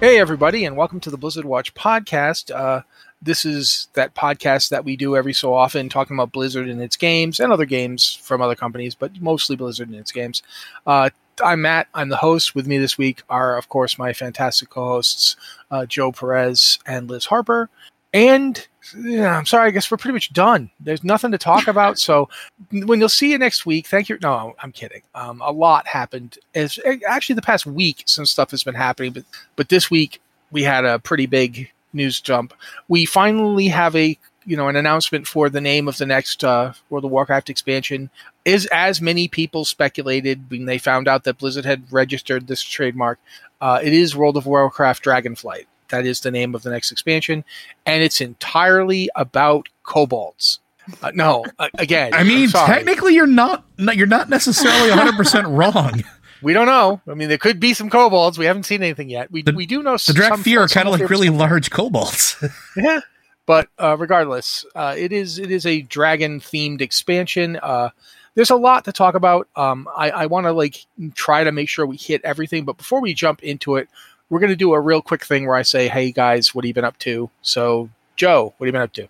Hey, everybody, and welcome to the Blizzard Watch podcast. Uh, this is that podcast that we do every so often, talking about Blizzard and its games and other games from other companies, but mostly Blizzard and its games. Uh, I'm Matt. I'm the host. With me this week are, of course, my fantastic co hosts, uh, Joe Perez and Liz Harper. And yeah, I'm sorry, I guess we're pretty much done. There's nothing to talk about. So when you'll see you next week, thank you. No, I'm kidding. Um, a lot happened. As actually the past week, some stuff has been happening, but but this week we had a pretty big news jump. We finally have a you know an announcement for the name of the next uh, World of Warcraft expansion. Is as many people speculated when they found out that Blizzard had registered this trademark. Uh, it is World of Warcraft Dragonflight. That is the name of the next expansion, and it's entirely about kobolds. Uh, no, uh, again, I mean, technically, you're not you're not necessarily 100 percent wrong. we don't know. I mean, there could be some kobolds. We haven't seen anything yet. We The- we do know The some- Dracthyr are kind of like really large kobolds. yeah. But uh, regardless, uh, it is it is a dragon themed expansion. Uh, there's a lot to talk about. Um, I, I want to like try to make sure we hit everything. But before we jump into it, we're going to do a real quick thing where I say, "Hey guys, what have you been up to?" So, Joe, what have you been up to?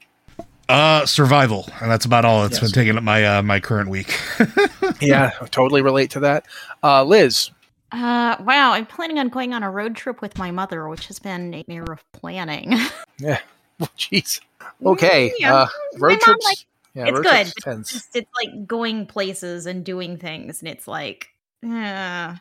uh, survival, and that's about all that's Yes. been taking up my uh, my current week. yeah, I totally relate to that. Uh, Liz, Uh, wow, I'm planning on going on a road trip with my mother, which has been a nightmare of planning. yeah, jeez. Okay, Yeah, uh, my road mom, trips. like, yeah, it's road good. trips. It's, just, it's like going places and doing things, and it's like, uh,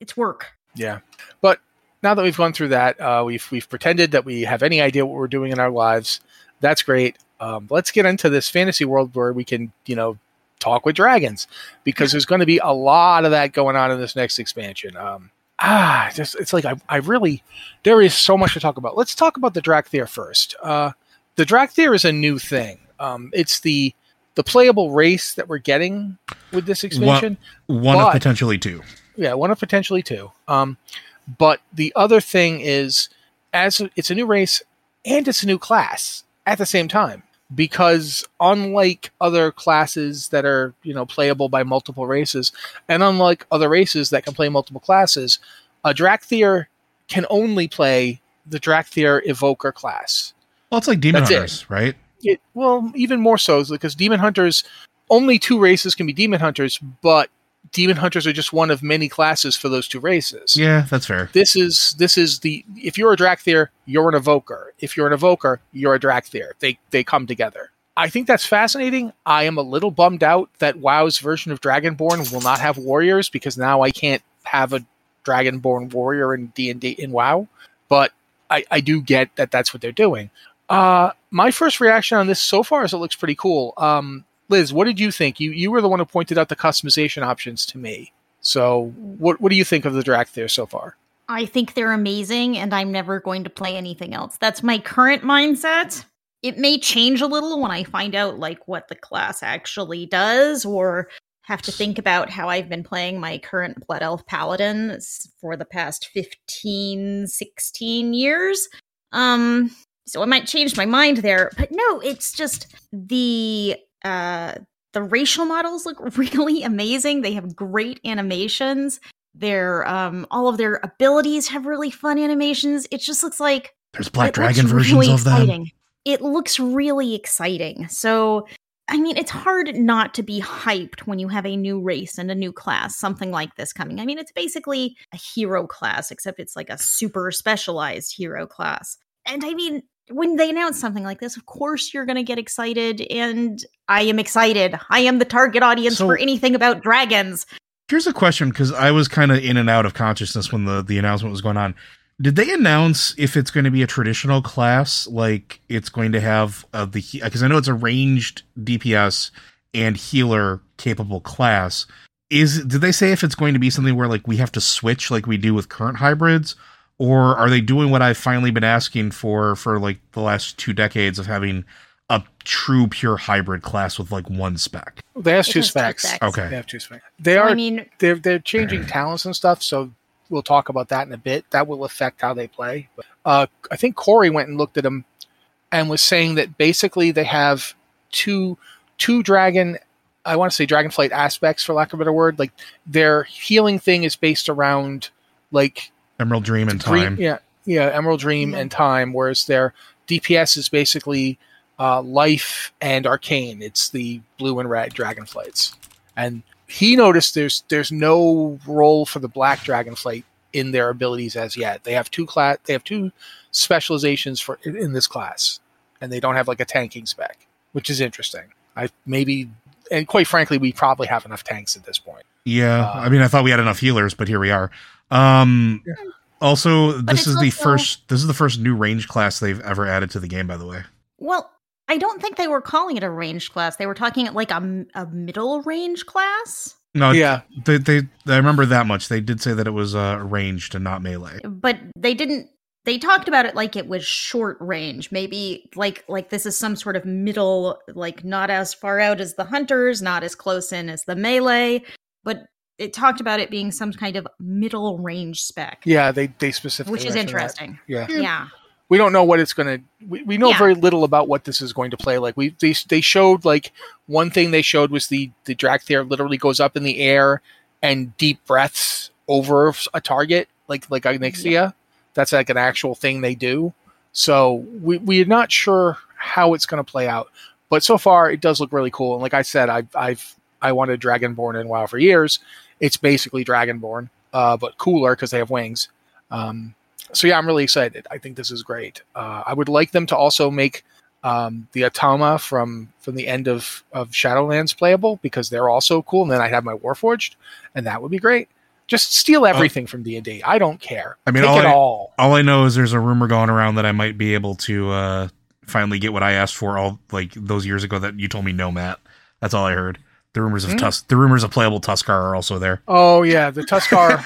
it's work. Yeah, but now that we've gone through that, uh, we've we've pretended that we have any idea what we're doing in our lives. That's great. Um, let's get into this fantasy world where we can, you know, talk with dragons because there's going to be a lot of that going on in this next expansion. Um, ah, just it's like I, I really there is so much to talk about. Let's talk about the Dracthyr first. Uh, the Dracthyr is a new thing. Um, it's the the playable race that we're getting with this expansion. One But- of potentially two. Yeah, one of potentially two. Um, but the other thing is, as it's a new race and it's a new class at the same time, because unlike other classes that are you know playable by multiple races, and unlike other races that can play multiple classes, a Dracthyr can only play the Dracthyr Evoker class. Well, it's like demon That's it. hunters, right? It, well, even more so because demon hunters, only two races can be demon hunters, but demon hunters are just one of many classes for those two races. Yeah, that's fair. This is this is the if you're a Dracthyr, you're an evoker. If you're an evoker, you're a Dracthyr. They they come together. I think that's fascinating. I am a little bummed out that WoW's version of Dragonborn will not have warriors because now I can't have a Dragonborn warrior in D and D in WoW. But I, I do get that that's what they're doing. Uh, my first reaction on this so far is it looks pretty cool. Um, Liz, what did you think? You you were the one who pointed out the customization options to me. So what what do you think of the Dracthyr so far? I think they're amazing and I'm never going to play anything else. That's my current mindset. It may change a little when I find out like what the class actually does or have to think about how I've been playing my current Blood Elf Paladin for the past 15, 16 years. Um so I might change my mind there, but no, it's just the uh the racial models look really amazing. They have great animations. Their um all of their abilities have really fun animations. It just looks like There's Black Dragon versions really of them. It looks really exciting. So I mean, it's hard not to be hyped when you have a new race and a new class, something like this coming. I mean, it's basically a hero class, except it's like a super specialized hero class. And I mean, when they announce something like this, of course you're going to get excited. And I am excited. I am the target audience So- for anything about dragons. Here's a question because I was kind of in and out of consciousness when the the announcement was going on. Did they announce if it's going to be a traditional class, like it's going to have uh, the because I know it's a ranged DPS and healer capable class. Is did they say if it's going to be something where like we have to switch like we do with current hybrids, or are they doing what I've finally been asking for for like the last two decades of having a true pure hybrid class with like one spec? They have two has two specs. specs. Okay. They have two specs. They So, are I mean, they're they're changing talents and stuff, so we'll talk about that in a bit. That will affect how they play. But, uh, I think Corey went and looked at them and was saying that basically they have two two dragon. I want to say dragonflight aspects, for lack of a better word. Like their healing thing is based around like Emerald Dream and Dream- Time. yeah, yeah, Emerald Dream and Time, whereas their DPS is basically uh, Life and Arcane. It's the blue and red Dragonflights, and he noticed there's there's no role for the Black Dragonflight in their abilities as yet. They have two class, they have two specializations for in, in this class, and they don't have like a tanking spec, which is interesting. I maybe, and quite frankly, we probably have enough tanks at this point. Yeah, Uh, I mean, I thought we had enough healers, but here we are. Um, also, this it's is the first. This is the first new range class they've ever added to the game. By the way, well, I don't think they were calling it a range class. They were talking it like a middle range class. no, Yeah, they, they. I remember that much. They did say that it was uh, ranged and not melee. but they didn't they talked about it like it was short range maybe like like this is some sort of middle like not as far out as the hunters not as close in as the melee but it talked about it being some kind of middle range spec. Yeah, they they specifically which is mentioned that. interesting. Yeah. Hmm. yeah. We don't know what it's going to we, we know Yeah. very little about what this is going to play. Like we they, they showed like one thing they showed was the the Dracthyr literally goes up in the air and deep breaths over a target like like Onyxia. That's like an actual thing they do. So we we're not sure how it's going to play out but so far it does look really cool. And like I said I've I've I wanted Dragonborn in WoW for years it's basically Dragonborn uh, but cooler because they have wings um, so yeah, I'm really excited. I think this is great. Uh, I would like them to also make um, the Automa from from the end of of Shadowlands playable because they're also cool. And then I'd have my Warforged, and that would be great. Just steal everything from D and D. I don't care. I mean, all I- all. All I know is there's a rumor going around that I might be able to uh, finally get what I asked for all like those years ago that you told me no, Matt. That's all I heard. The rumors of Hmm? Tus- the rumors of playable Tuskar are also there. Oh yeah, the Tuskar.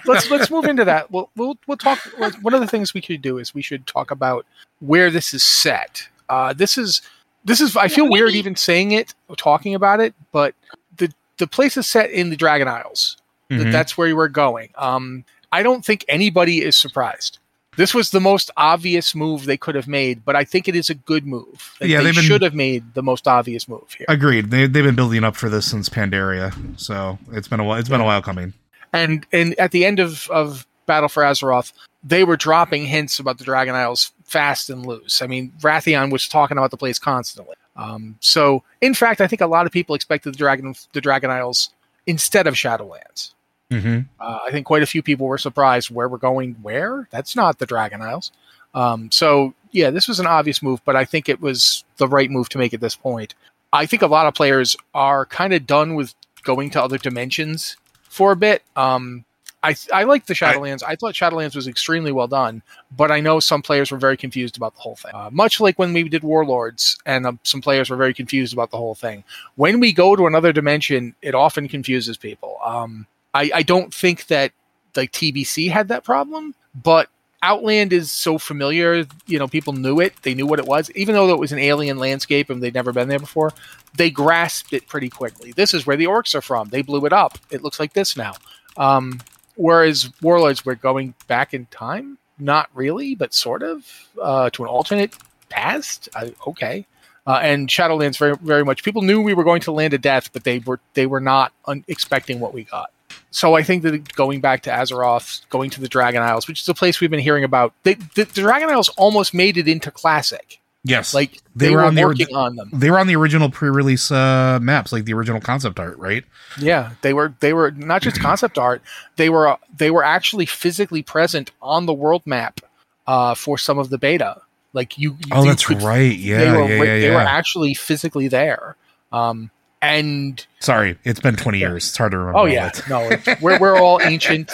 let's let's move into that. We'll we'll we'll talk. One of the things we could do is we should talk about where this is set. Uh, this is this is. I feel weird even saying it, or talking about it, but the the place is set in the Dragon Isles. That Mhm. that's where we're going. Um, I don't think anybody is surprised. This was the most obvious move they could have made, but I think it is a good move. Like, Yeah, they been- should have made the most obvious move here. Agreed. They they've been building up for this since Pandaria, so it's been a while. It's been a while coming. and and at the end of of Battle for Azeroth, they were dropping hints about the Dragon Isles fast and loose. I mean, Wrathion was talking about the place constantly. Um, so, in fact, I think a lot of people expected the Dragon the Dragon Isles instead of Shadowlands. Mm-hmm. Uh, I think quite a few people were surprised where we're going. Where? That's not the Dragon Isles. Um, so yeah, this was an obvious move, but I think it was the right move to make at this point. I think a lot of players are kind of done with going to other dimensions for a bit. Um, I I like the Shadowlands. I, thought Shadowlands was extremely well done, but I know some players were very confused about the whole thing. Uh, much like when we did Warlords, and um, some players were very confused about the whole thing. When we go to another dimension, it often confuses people. Um, I, I don't think that like TBC had that problem, but Outland is so familiar, you know, people knew it. They knew what it was, even though it was an alien landscape and they'd never been there before. They grasped it pretty quickly. This is where the orcs are from. They blew it up. It looks like this now. Um, whereas Warlords, we're going back in time. Not really, but sort of uh, to an alternate past. I, okay. Uh, and Shadowlands very very much. People knew we were going to land a death, but they were they were not un- expecting what we got so I think that going back to Azeroth, going to the Dragon Isles, which is a place we've been hearing about, they, the, the Dragon Isles almost made it into classic. Yes, like they, they were, on working the, on them. They were on the original pre-release uh, maps, like the original concept art, right? Yeah, they were. They were not just concept art. They were. Uh, they were actually physically present on the world map uh, for some of the beta. Like you. oh, that's could, right. Yeah, they were, yeah, yeah, They yeah. were actually physically there. Um, and sorry, it's been 20 years. It's hard to remember. Oh yeah, no, we're we're all ancient.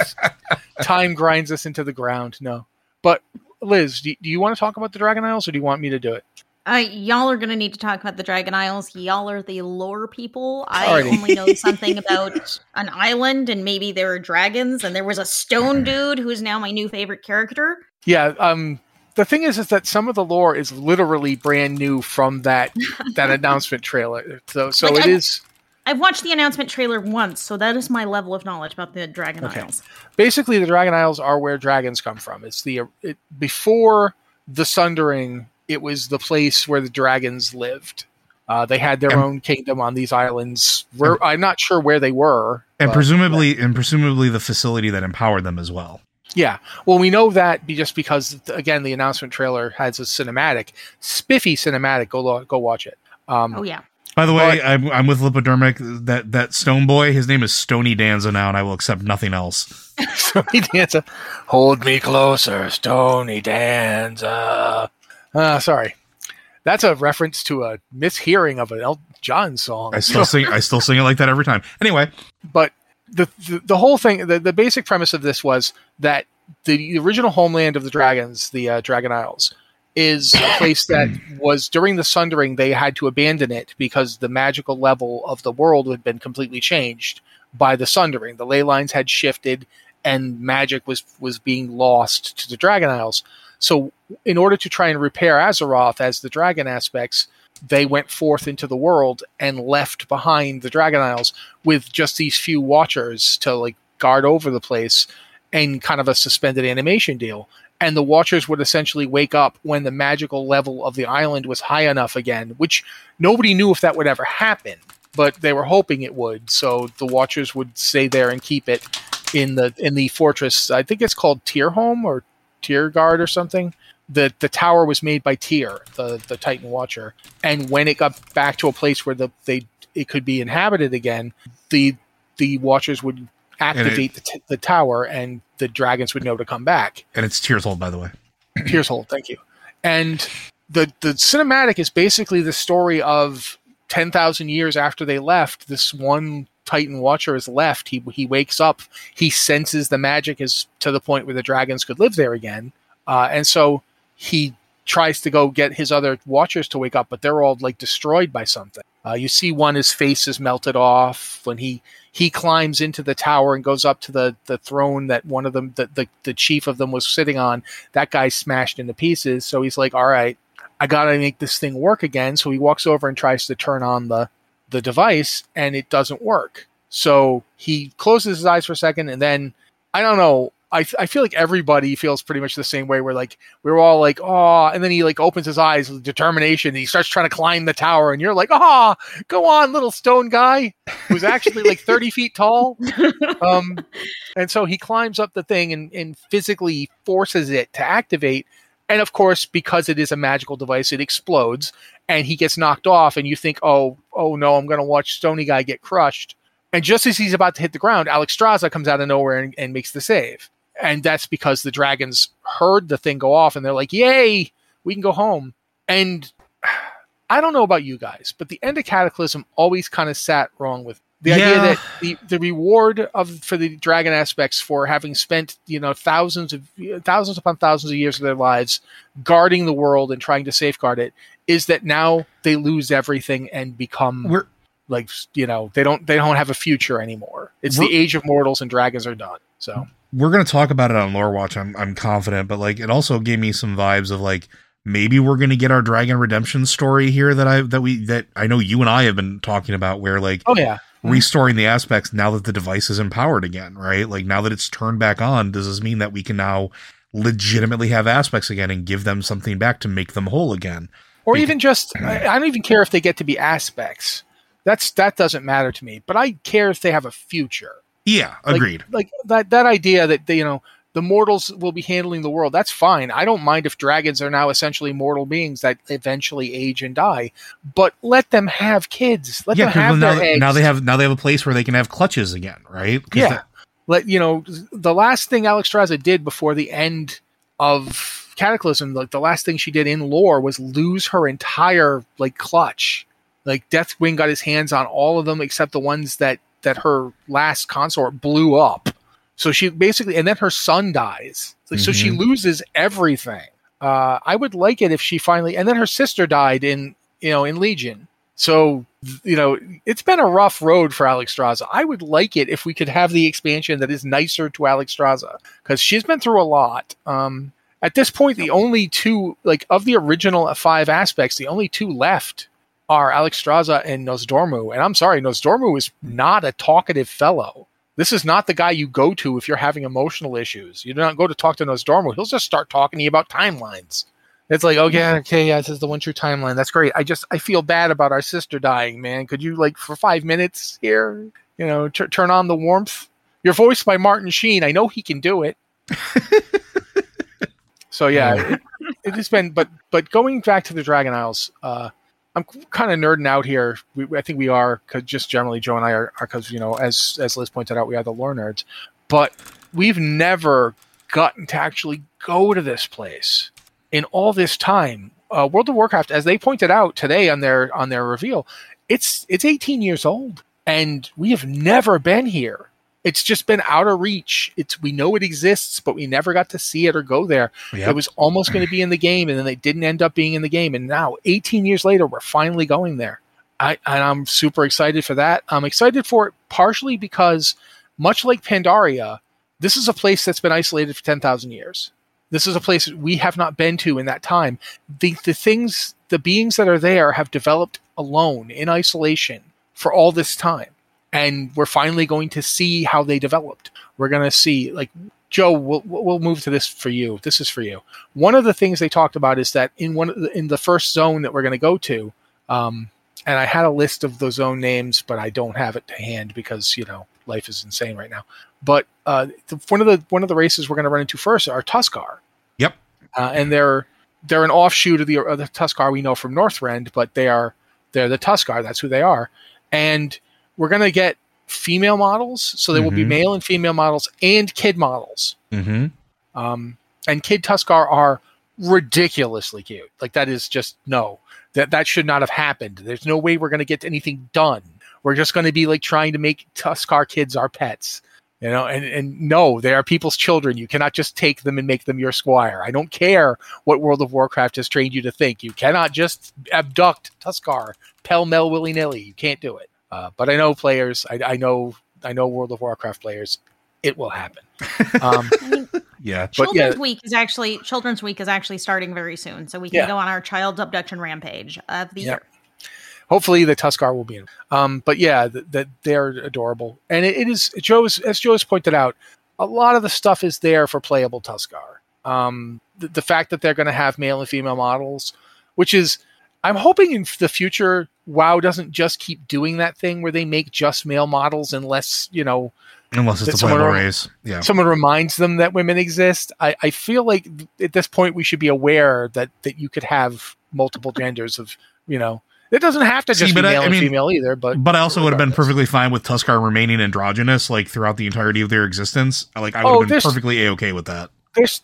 Time grinds us into the ground. No, but Liz, do, do you want to talk about the Dragon Isles, or do you want me to do it? Uh, y'all are going to need to talk about the Dragon Isles. Y'all are the lore people. I Alrighty. only know something about an island and maybe there are dragons, and there was a stone dude who is now my new favorite character. Yeah, um, the thing is, is that some of the lore is literally brand new from that that announcement trailer. So, so like it I've, is. I've watched the announcement trailer once, so that is my level of knowledge about the Dragon okay. Isles. Basically, the Dragon Isles are where dragons come from. It's the it, before the Sundering. It was the place where the dragons lived. Uh, they had their and, own kingdom on these islands. Where, I'm not sure where they were, and but, presumably, yeah. and presumably the facility that empowered them as well. Yeah. Well, we know that just because again the announcement trailer has a cinematic, spiffy cinematic. Go go watch it. Um, oh yeah. By the way, but, I'm, I'm with Lipodermic. That that Stone Boy, his name is Stony Danza now, and I will accept nothing else. Stony Danza, hold me closer, Stony Danza. Uh, sorry, that's a reference to a mishearing of an Elton John song. I still sing. I still sing it like that every time. Anyway, but the, the, the whole thing, the, the basic premise of this was that the original homeland of the dragons, the uh, Dragon Isles, is a place that was during the Sundering they had to abandon it because the magical level of the world had been completely changed by the Sundering. The ley lines had shifted, and magic was was being lost to the Dragon Isles. So, in order to try and repair Azeroth as the dragon aspects, they went forth into the world and left behind the Dragon Isles with just these few watchers to like guard over the place and kind of a suspended animation deal. And the watchers would essentially wake up when the magical level of the island was high enough again, which nobody knew if that would ever happen, but they were hoping it would. So the watchers would stay there and keep it in the in the fortress. I think it's called Tyrholm or Tyrgard or something the the tower was made by Tyr, the the Titan Watcher, and when it got back to a place where the they it could be inhabited again, the the Watchers would activate it, the, t- the tower, and the dragons would know to come back. And it's Tirshold, by the way. Tirshold, thank you. And the the cinematic is basically the story of ten thousand years after they left. This one Titan Watcher is left. He he wakes up. He senses the magic is to the point where the dragons could live there again. Uh, and so he tries to go get his other watchers to wake up, but they're all like destroyed by something. Uh, you see one, his face is melted off when he he climbs into the tower and goes up to the the throne that one of them, the the, the chief of them, was sitting on. That guy's smashed into pieces. So he's like, "All right, I gotta make this thing work again." So he walks over and tries to turn on the the device, and it doesn't work. So he closes his eyes for a second, and then I don't know. I, I feel like everybody feels pretty much the same way. We're like we're all like oh, and then he like opens his eyes with determination. And he starts trying to climb the tower, and you're like oh, go on, little stone guy who's actually like thirty feet tall. Um, and so he climbs up the thing and, and physically forces it to activate. And of course, because it is a magical device, it explodes, and he gets knocked off. And you think oh oh no, I'm going to watch Stony guy get crushed. And just as he's about to hit the ground, Alexstrasza comes out of nowhere and, and makes the save and that's because the dragons heard the thing go off and they're like, "Yay, we can go home." And I don't know about you guys, but the end of Cataclysm always kind of sat wrong with the yeah. idea that the, the reward of for the dragon aspects for having spent you know thousands of thousands upon thousands of years of their lives guarding the world and trying to safeguard it is that now they lose everything and become We're, like you know they don't they don't have a future anymore. It's the age of mortals and dragons are done. So we're gonna talk about it on Lore Watch. I'm I'm confident, but like it also gave me some vibes of like maybe we're gonna get our Dragon Redemption story here that I that we that I know you and I have been talking about, where like Oh yeah, mm-hmm. restoring the aspects now that the device is empowered again, right? Like now that it's turned back on, does this mean that we can now legitimately have aspects again and give them something back to make them whole again? or even just I, I don't even care if they get to be aspects. That's that doesn't matter to me. But I care if they have a future. Yeah, agreed. Like, that that idea that they, you know the mortals will be handling the world. That's fine. I don't mind if dragons are now essentially mortal beings that eventually age and die. But let them have kids. Let yeah, them have now, their eggs. now they have now they have a place where they can have clutches again, right? Yeah. that- Let you know the last thing Alexstrasza did before the end of Cataclysm, like the last thing she did in lore was lose her entire like clutch. Like Deathwing got his hands on all of them except the ones that that her last consort blew up. So she basically, and then her son dies. Like, So she Mhm. loses everything. Uh, I would like it if she finally, and then her sister died in you know in Legion. So you know it's been a rough road for Alexstrasza. I would like it if we could have the expansion that is nicer to Alexstrasza because she's been through a lot. Um, at this point, the only two like of the original five aspects, the only two left are Alexstrasza and Nosdormu. And I'm sorry, Nosdormu is not a talkative fellow. This is not the guy you go to if you're having emotional issues. You do not go to talk to Nosdormu. He'll just start talking to you about timelines. It's like, okay, okay, yeah, this is the one true timeline. That's great. I just I feel bad about our sister dying, man. Could you like for five minutes here, you know, t- turn on the warmth? You're voiced by Martin Sheen. I know he can do it. so yeah, it, it has been. But but going back to the Dragon Isles, uh, I'm kind of nerding out here. We, I think we are just generally Joe and I are because you know as as Liz pointed out, we are the lore nerds. But we've never gotten to actually go to this place in all this time. Uh, World of Warcraft, as they pointed out today on their on their reveal, it's it's 18 years old, and we have never been here. It's just been out of reach. It's we know it exists, but we never got to see it or go there. Yep. It was almost going to be in the game, and then they didn't end up being in the game. And now, 18 years later, we're finally going there. I, and I'm super excited for that. I'm excited for it partially because, much like Pandaria, this is a place that's been isolated for 10,000 years. This is a place we have not been to in that time. The, the things, the beings that are there have developed alone in isolation for all this time. And we're finally going to see how they developed. We're going to see, like, Joe, we'll, we'll move to this for you. This is for you. One of the things they talked about is that in one of the, in the first zone that we're going to go to, um, and I had a list of the zone names, but I don't have it to hand because you know life is insane right now. But uh, the, one of the one of the races we're going to run into first are Tuskar, Yep. uh, and they're they're an offshoot of the of the Tuskar we know from Northrend, but they are they're the Tuskar. That's who they are, and we're going to get female models, so there will be Mhm. male and female models and kid models. Mm-hmm. Um, and Kid Tuskar are ridiculously cute. Like that is just no. That that should not have happened. There's no way we're going to get anything done. We're just going to be like trying to make Tuskar kids our pets. You know, and, and no, they are people's children. You cannot just take them and make them your squire. I don't care what World of Warcraft has trained you to think. You cannot just abduct Tuskar pell mell willy nilly. You can't do it. Uh, but I know players. I, I know. I know World of Warcraft players. It will happen. Um, Yeah. But yeah. Children's Week is actually Children's Week is actually starting very soon, so we can Yeah. go on our child abduction rampage of the Yeah. year. hopefully the Tuskar will be in. Um, but yeah, that th- they're adorable, and it, it is Joe's as Joe's pointed out. A lot of the stuff is there for playable Tuskar. Um, the, the fact that they're going to have male and female models, which is, I'm hoping in the future, WoW doesn't just keep doing that thing where they make just male models unless you know Unless it's the someone playable. Yeah. someone reminds them that women exist. I, I feel like at this point we should be aware that that you could have multiple genders of you know. It doesn't have to See, just be but I- male I and mean- female either, but But I also would have been perfectly fine with Tuskar remaining androgynous, like throughout the entirety of their existence. Like I would Oh, have been perfectly a okay with that.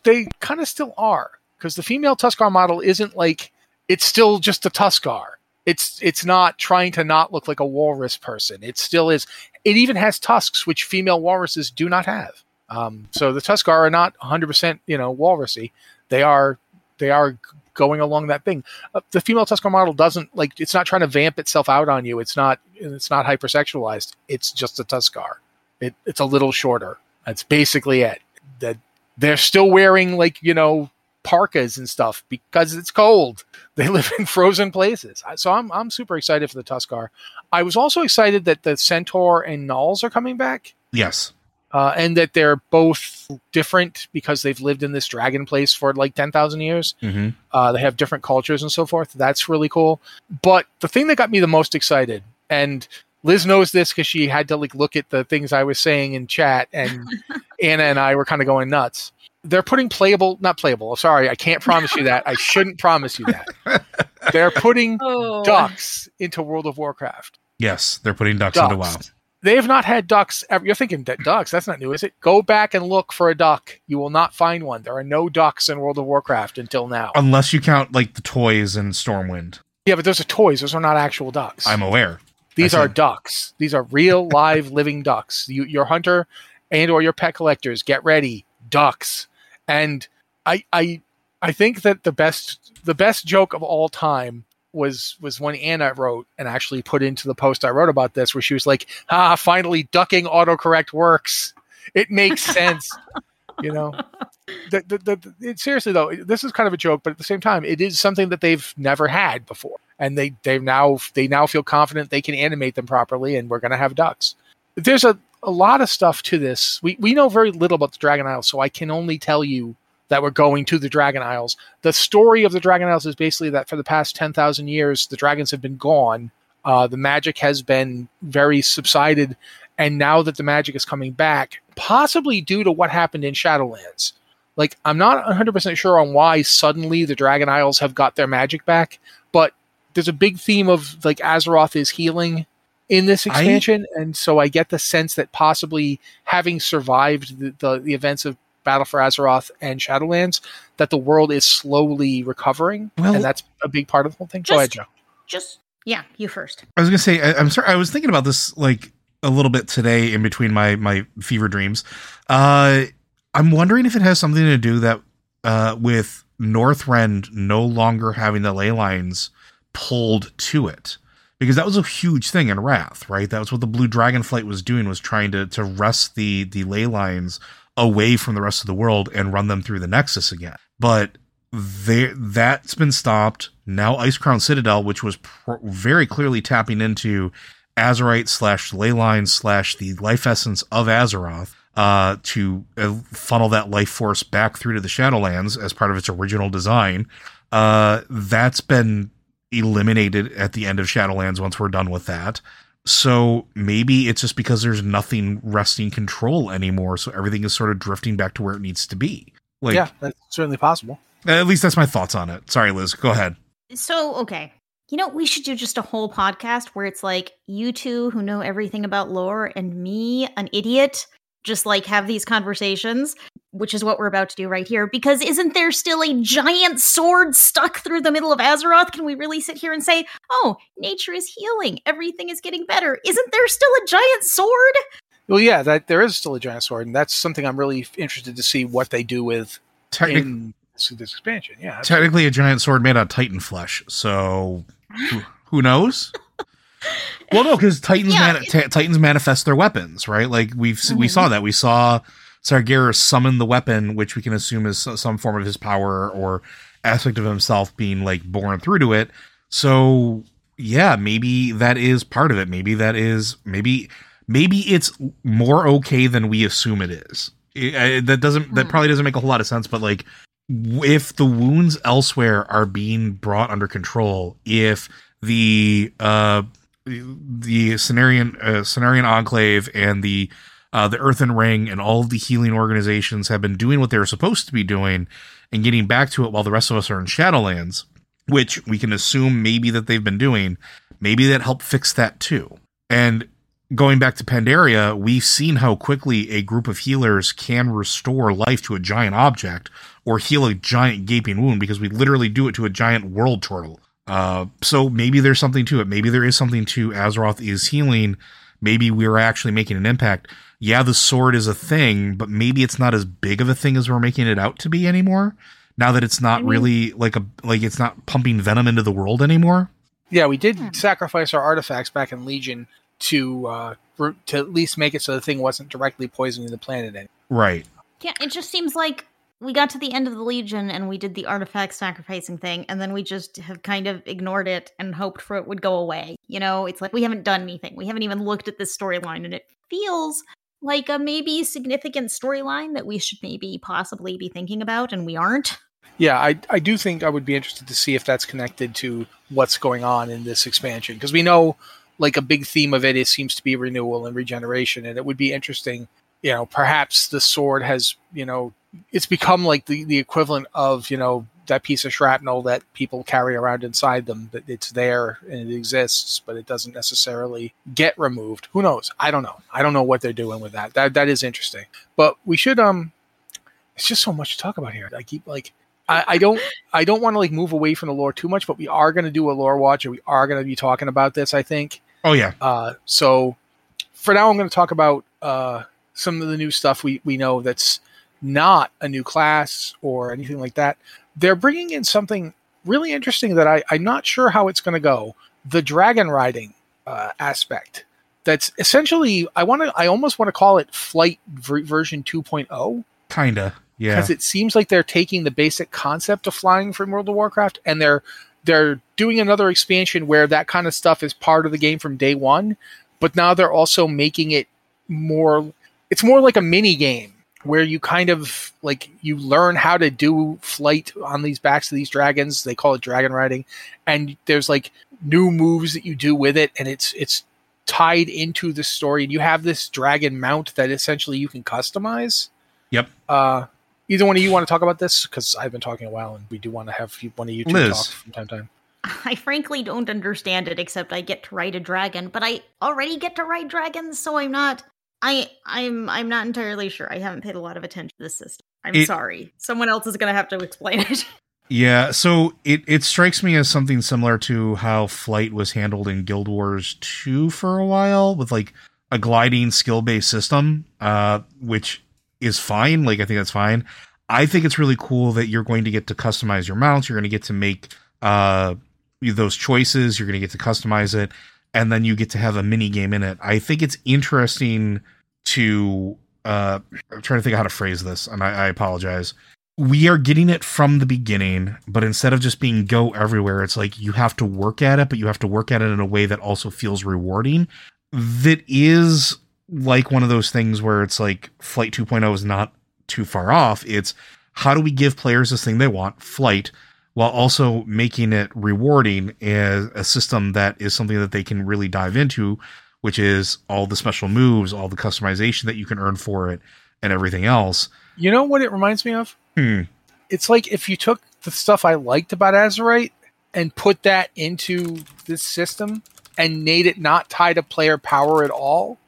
They kind of still are because the female Tuskar model isn't like it's still just a Tuskar. It's it's not trying to not look like a walrus person. It still is. It even has tusks, which female walruses do not have. Um, so the Tuskar are not 100 percent you know walrusy. They are they are going along that thing. Uh, the female Tuskar model doesn't like it's not trying to vamp itself out on you. It's not it's not hypersexualized. It's just a Tuskar. It, it's a little shorter. That's basically it. that they're still wearing like you know parkas and stuff because it's cold. They live in frozen places. So I'm I'm super excited for the Tuskar. I was also excited that the Centaur and Gnolls are coming back. Yes. Uh, and that they're both different because they've lived in this dragon place for like 10,000 years. Mm-hmm. Uh, they have different cultures and so forth. That's really cool. But the thing that got me the most excited, and Liz knows this because she had to like look at the things I was saying in chat, and Anna and I were kind of going nuts they're putting playable, not playable. Sorry, I can't promise you that. I shouldn't promise you that. They're putting Oh. ducks into World of Warcraft. Yes, they're putting ducks, Ducks. into WoW. They have not had ducks ever. You're thinking that ducks, that's not new, is it? Go back and look for a duck. You will not find one. There are no ducks in World of Warcraft until now. Unless you count like the toys in Stormwind. yeah, but those are toys. Those are not actual ducks. I'm aware. These I are said- ducks. These are real, live, living ducks. You, your hunter and or your pet collectors, get ready, ducks. And I, I, I think that the best, the best joke of all time was was when Anna wrote and actually put into the post I wrote about this, where she was like, "Ah, finally, ducking autocorrect works. It makes sense." you know, the, the, the, it, seriously though, this is kind of a joke, but at the same time, it is something that they've never had before, and they they now they now feel confident they can animate them properly, and we're going to have ducks. There's a a lot of stuff to this. We we know very little about the Dragon Isles, so I can only tell you that we're going to the Dragon Isles. The story of the Dragon Isles is basically that for the past ten thousand years, the dragons have been gone. Uh, the magic has been very subsided, and now that the magic is coming back, possibly due to what happened in Shadowlands. Like, I'm not 100% sure on why suddenly the Dragon Isles have got their magic back, but there's a big theme of like Azeroth is healing in this I- expansion, and so I get the sense that possibly having survived the, the, the events of Battle for Azeroth and Shadowlands, that the world is slowly recovering, Well- and that's a big part of the whole thing. Go ahead, Just- Joe. Just yeah, you first. I was gonna say I, I'm sorry. I was thinking about this like a little bit today in between my my fever dreams. Uh, I'm wondering if it has something to do that uh, with Northrend no longer having the ley lines pulled to it because that was a huge thing in Wrath, right? That was what the Blue Dragonflight was doing was trying to to wrest the the ley lines away from the rest of the world and run them through the Nexus again. But that's been stopped. Now Icecrown Citadel, which was pr- very clearly tapping into Azerite slash ley line slash the life essence of Azeroth, uh, to uh, funnel that life force back through to the Shadowlands as part of its original design. Uh, that's been eliminated at the end of Shadowlands once we're done with that. So maybe it's just because there's nothing wresting control anymore, so everything is sort of drifting back to where it needs to be. Like, yeah, that's certainly possible. at least that's my thoughts on it. Sorry, Liz. Go ahead. So, okay. You know, we should do just a whole podcast where it's like you two who know everything about lore and me, an idiot, just like have these conversations, which is what we're about to do right here. Because isn't there still a giant sword stuck through the middle of Azeroth? Can we really sit here and say, oh, nature is healing, everything is getting better? Isn't there still a giant sword? Well, yeah, that there is still a giant sword, and that's something I'm really interested to see what they do with Technic- in this, this expansion. Yeah, that's- technically, a giant sword made out of Titan flesh. So who, who knows? well, no, because Titans Yeah, mani- ti- Titans manifest their weapons, right? Like we've s we mm-hmm. saw that we saw Sargeras summon the weapon, which we can assume is some form of his power or aspect of himself being like born through to it. So yeah, maybe that is part of it. Maybe that is maybe maybe it's more okay than we assume it is. I- I- that doesn't that Hmm. probably doesn't make a whole lot of sense, but like if the wounds elsewhere are being brought under control, if the uh the Cenarion uh, Cenarion Enclave and the uh, the Earthen Ring and all of the healing organizations have been doing what they're supposed to be doing and getting back to it while the rest of us are in Shadowlands, which we can assume maybe that they've been doing, maybe that helped fix that too. And going back to Pandaria, we've seen how quickly a group of healers can restore life to a giant object or heal a giant gaping wound because we literally do it to a giant world turtle. Uh, so maybe there's something to it. Maybe there is something to Azeroth is healing. Maybe we're actually making an impact. Yeah, the sword is a thing, but maybe it's not as big of a thing as we're making it out to be anymore. Now that it's not I mean- really like a like it's not pumping venom into the world anymore. yeah, we did Hmm. sacrifice our artifacts back in Legion to uh, to at least make it so the thing wasn't directly poisoning the planet. Any. Right. Yeah, it just seems like we got to the end of the Legion and we did the artifact sacrificing thing, and then we just have kind of ignored it and hoped for it would go away. You know, it's like we haven't done anything. We haven't even looked at this storyline, and it feels like a maybe significant storyline that we should maybe possibly be thinking about, and we aren't. Yeah, I, I do think I would be interested to see if that's connected to what's going on in this expansion because we know like a big theme of it, it seems to be renewal and regeneration, and it would be interesting. You know, perhaps the sword has you know it's become like the, the equivalent of you know that piece of shrapnel that people carry around inside them that it's there and it exists but it doesn't necessarily get removed who knows i don't know i don't know what they're doing with that that that is interesting but we should um it's just so much to talk about here i keep like I, I don't I don't want to like move away from the lore too much, but we are going to do a lore watch and we are going to be talking about this. I think. Oh yeah. Uh, so for now, I'm going to talk about uh, some of the new stuff we we know that's not a new class or anything like that. They're bringing in something really interesting that I, I'm not sure how it's going to go. The dragon riding uh, aspect. That's essentially I want to I almost want to call it flight ver- version 2.0 Kinda. Yeah. because it seems like they're taking the basic concept of flying from World of Warcraft and they're they're doing another expansion where that kind of stuff is part of the game from day one, but now they're also making it more it's more like a mini game where you kind of like you learn how to do flight on these backs of these dragons. They call it dragon riding, and there's like new moves that you do with it, and it's it's tied into the story. And you have this dragon mount that essentially you can customize. Yep. Uh, either one of you want to talk about this? Because I've been talking a while, and we do want to have one of you two Liz. talk from time to time. I frankly don't understand it except I get to ride a dragon, but I already get to ride dragons, so I'm not I I'm I'm not entirely sure. I haven't paid a lot of attention to this system. I'm It- sorry. Someone else is going to have to explain it. Yeah, so it, it strikes me as something similar to how flight was handled in Guild Wars 2 for a while with like a gliding skill based system, uh, which is fine. Like, I think that's fine. I think it's really cool that you're going to get to customize your mounts. You're going to get to make uh, those choices. You're going to get to customize it. And then you get to have a mini game in it. I think it's interesting to. Uh, I'm trying to think how to phrase this, and I, I apologize we are getting it from the beginning, but instead of just being go everywhere, it's like you have to work at it, but you have to work at it in a way that also feels rewarding. That is like one of those things where it's like Flight 2.0 is not too far off. It's how do we give players this thing they want, flight, while also making it rewarding as a system that is something that they can really dive into, which is all the special moves, all the customization that you can earn for it, and everything else. You know what it reminds me of? Hmm. It's like if you took the stuff I liked about Azerite and put that into this system and made it not tie to player power at all.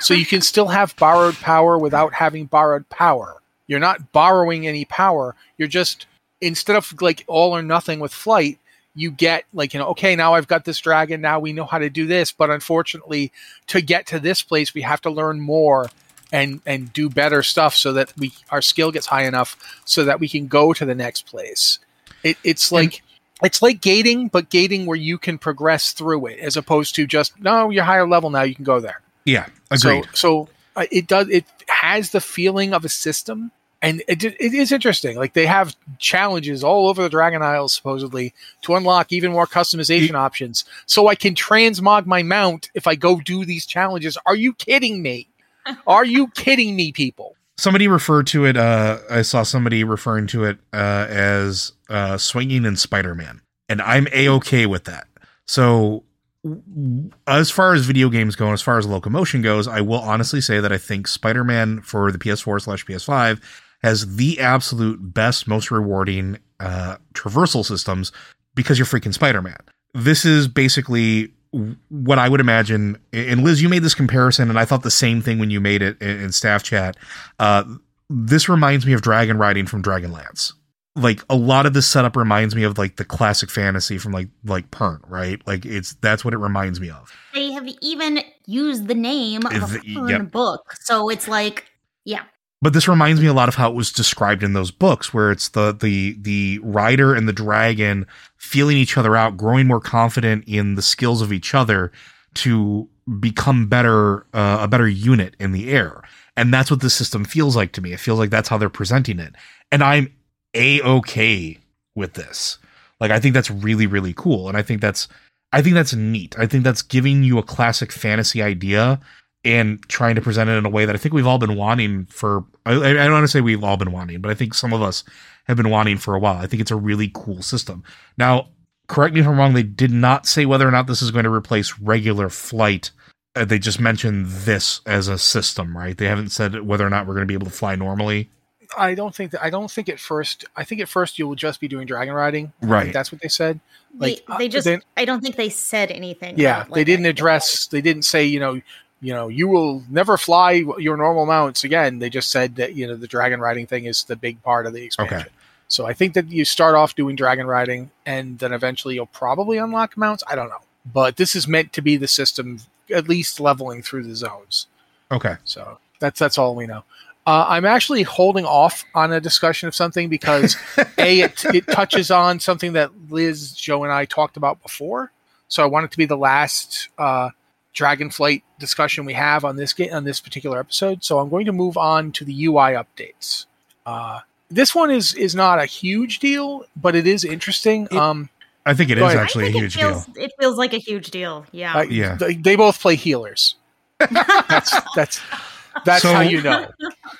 So you can still have borrowed power without having borrowed power. You're not borrowing any power. You're just instead of like all or nothing with flight, you get like you know okay now i've got this dragon now we know how to do this but unfortunately to get to this place we have to learn more and and do better stuff so that we our skill gets high enough so that we can go to the next place it, it's like it's like gating but gating where you can progress through it as opposed to just no you're higher level now you can go there Yeah, agreed. so, so uh, it does. It has the feeling of a system, and it, it is interesting. Like they have challenges all over the Dragon Isles supposedly to unlock even more customization options. So I can transmog my mount if I go do these challenges. Are you kidding me? Are you kidding me, people? somebody referred to it uh i saw somebody referring to it uh as uh swinging in spider-man and i'm a-okay with that so w- as far as video games go and as far as locomotion goes i will honestly say that i think spider-man for the ps4 slash ps5 has the absolute best most rewarding uh traversal systems because you're freaking spider-man this is basically what I would imagine. And Liz, you made this comparison, and I thought the same thing when you made it in, in staff chat. Uh, this reminds me of dragon riding from Dragonlance. Like a lot of this setup reminds me of like the classic fantasy from like like Pern, right? Like it's that's what it reminds me of. they have even used the name of a The- yep. book. So it's like, yeah. But this reminds me a lot of how it was described in those books, where it's the the the rider and the dragon feeling each other out, growing more confident in the skills of each other to become better, uh, a better unit in the air. And that's what the system feels like to me. It feels like that's how they're presenting it. And I'm a okay with this. Like I think that's really really cool and I think that's I think that's neat. I think that's giving you a classic fantasy idea and trying to present it in a way that I think we've all been wanting for I, I don't want to say we've all been wanting, but I think some of us have been wanting for a while. I think it's a really cool system. Now, correct me if I'm wrong, they did not say whether or not this is going to replace regular flight. Uh, they just mentioned this as a system, right? They haven't said whether or not we're going to be able to fly normally. I don't think that. I don't think at first. I think at first you will just be doing dragon riding. Right. that's what they said. Like they, they uh, just then- I don't think they said anything. yeah, about, they didn't address. They didn't say you know. You know, you will never fly your normal mounts again. They just said that you know the dragon riding thing is the big part of the expansion. Okay. So I think that you start off doing dragon riding, and then eventually you'll probably unlock mounts. I don't know, but this is meant to be the system, at least leveling through the zones. Okay. So that's that's all we know. Uh, I'm actually holding off on a discussion of something because a it, it touches on something that Liz, Joe, and I talked about before. So I want it to be the last uh, Dragonflight discussion we have on this on this particular episode. So I'm going to move on to the UI updates. Uh, this one is is not a huge deal, but it is interesting. It- um, I think it is ahead. Actually a huge it feels, deal. It feels like a huge deal. Yeah. I- Yeah. they, they both play healers. that's that's that's So- how you know.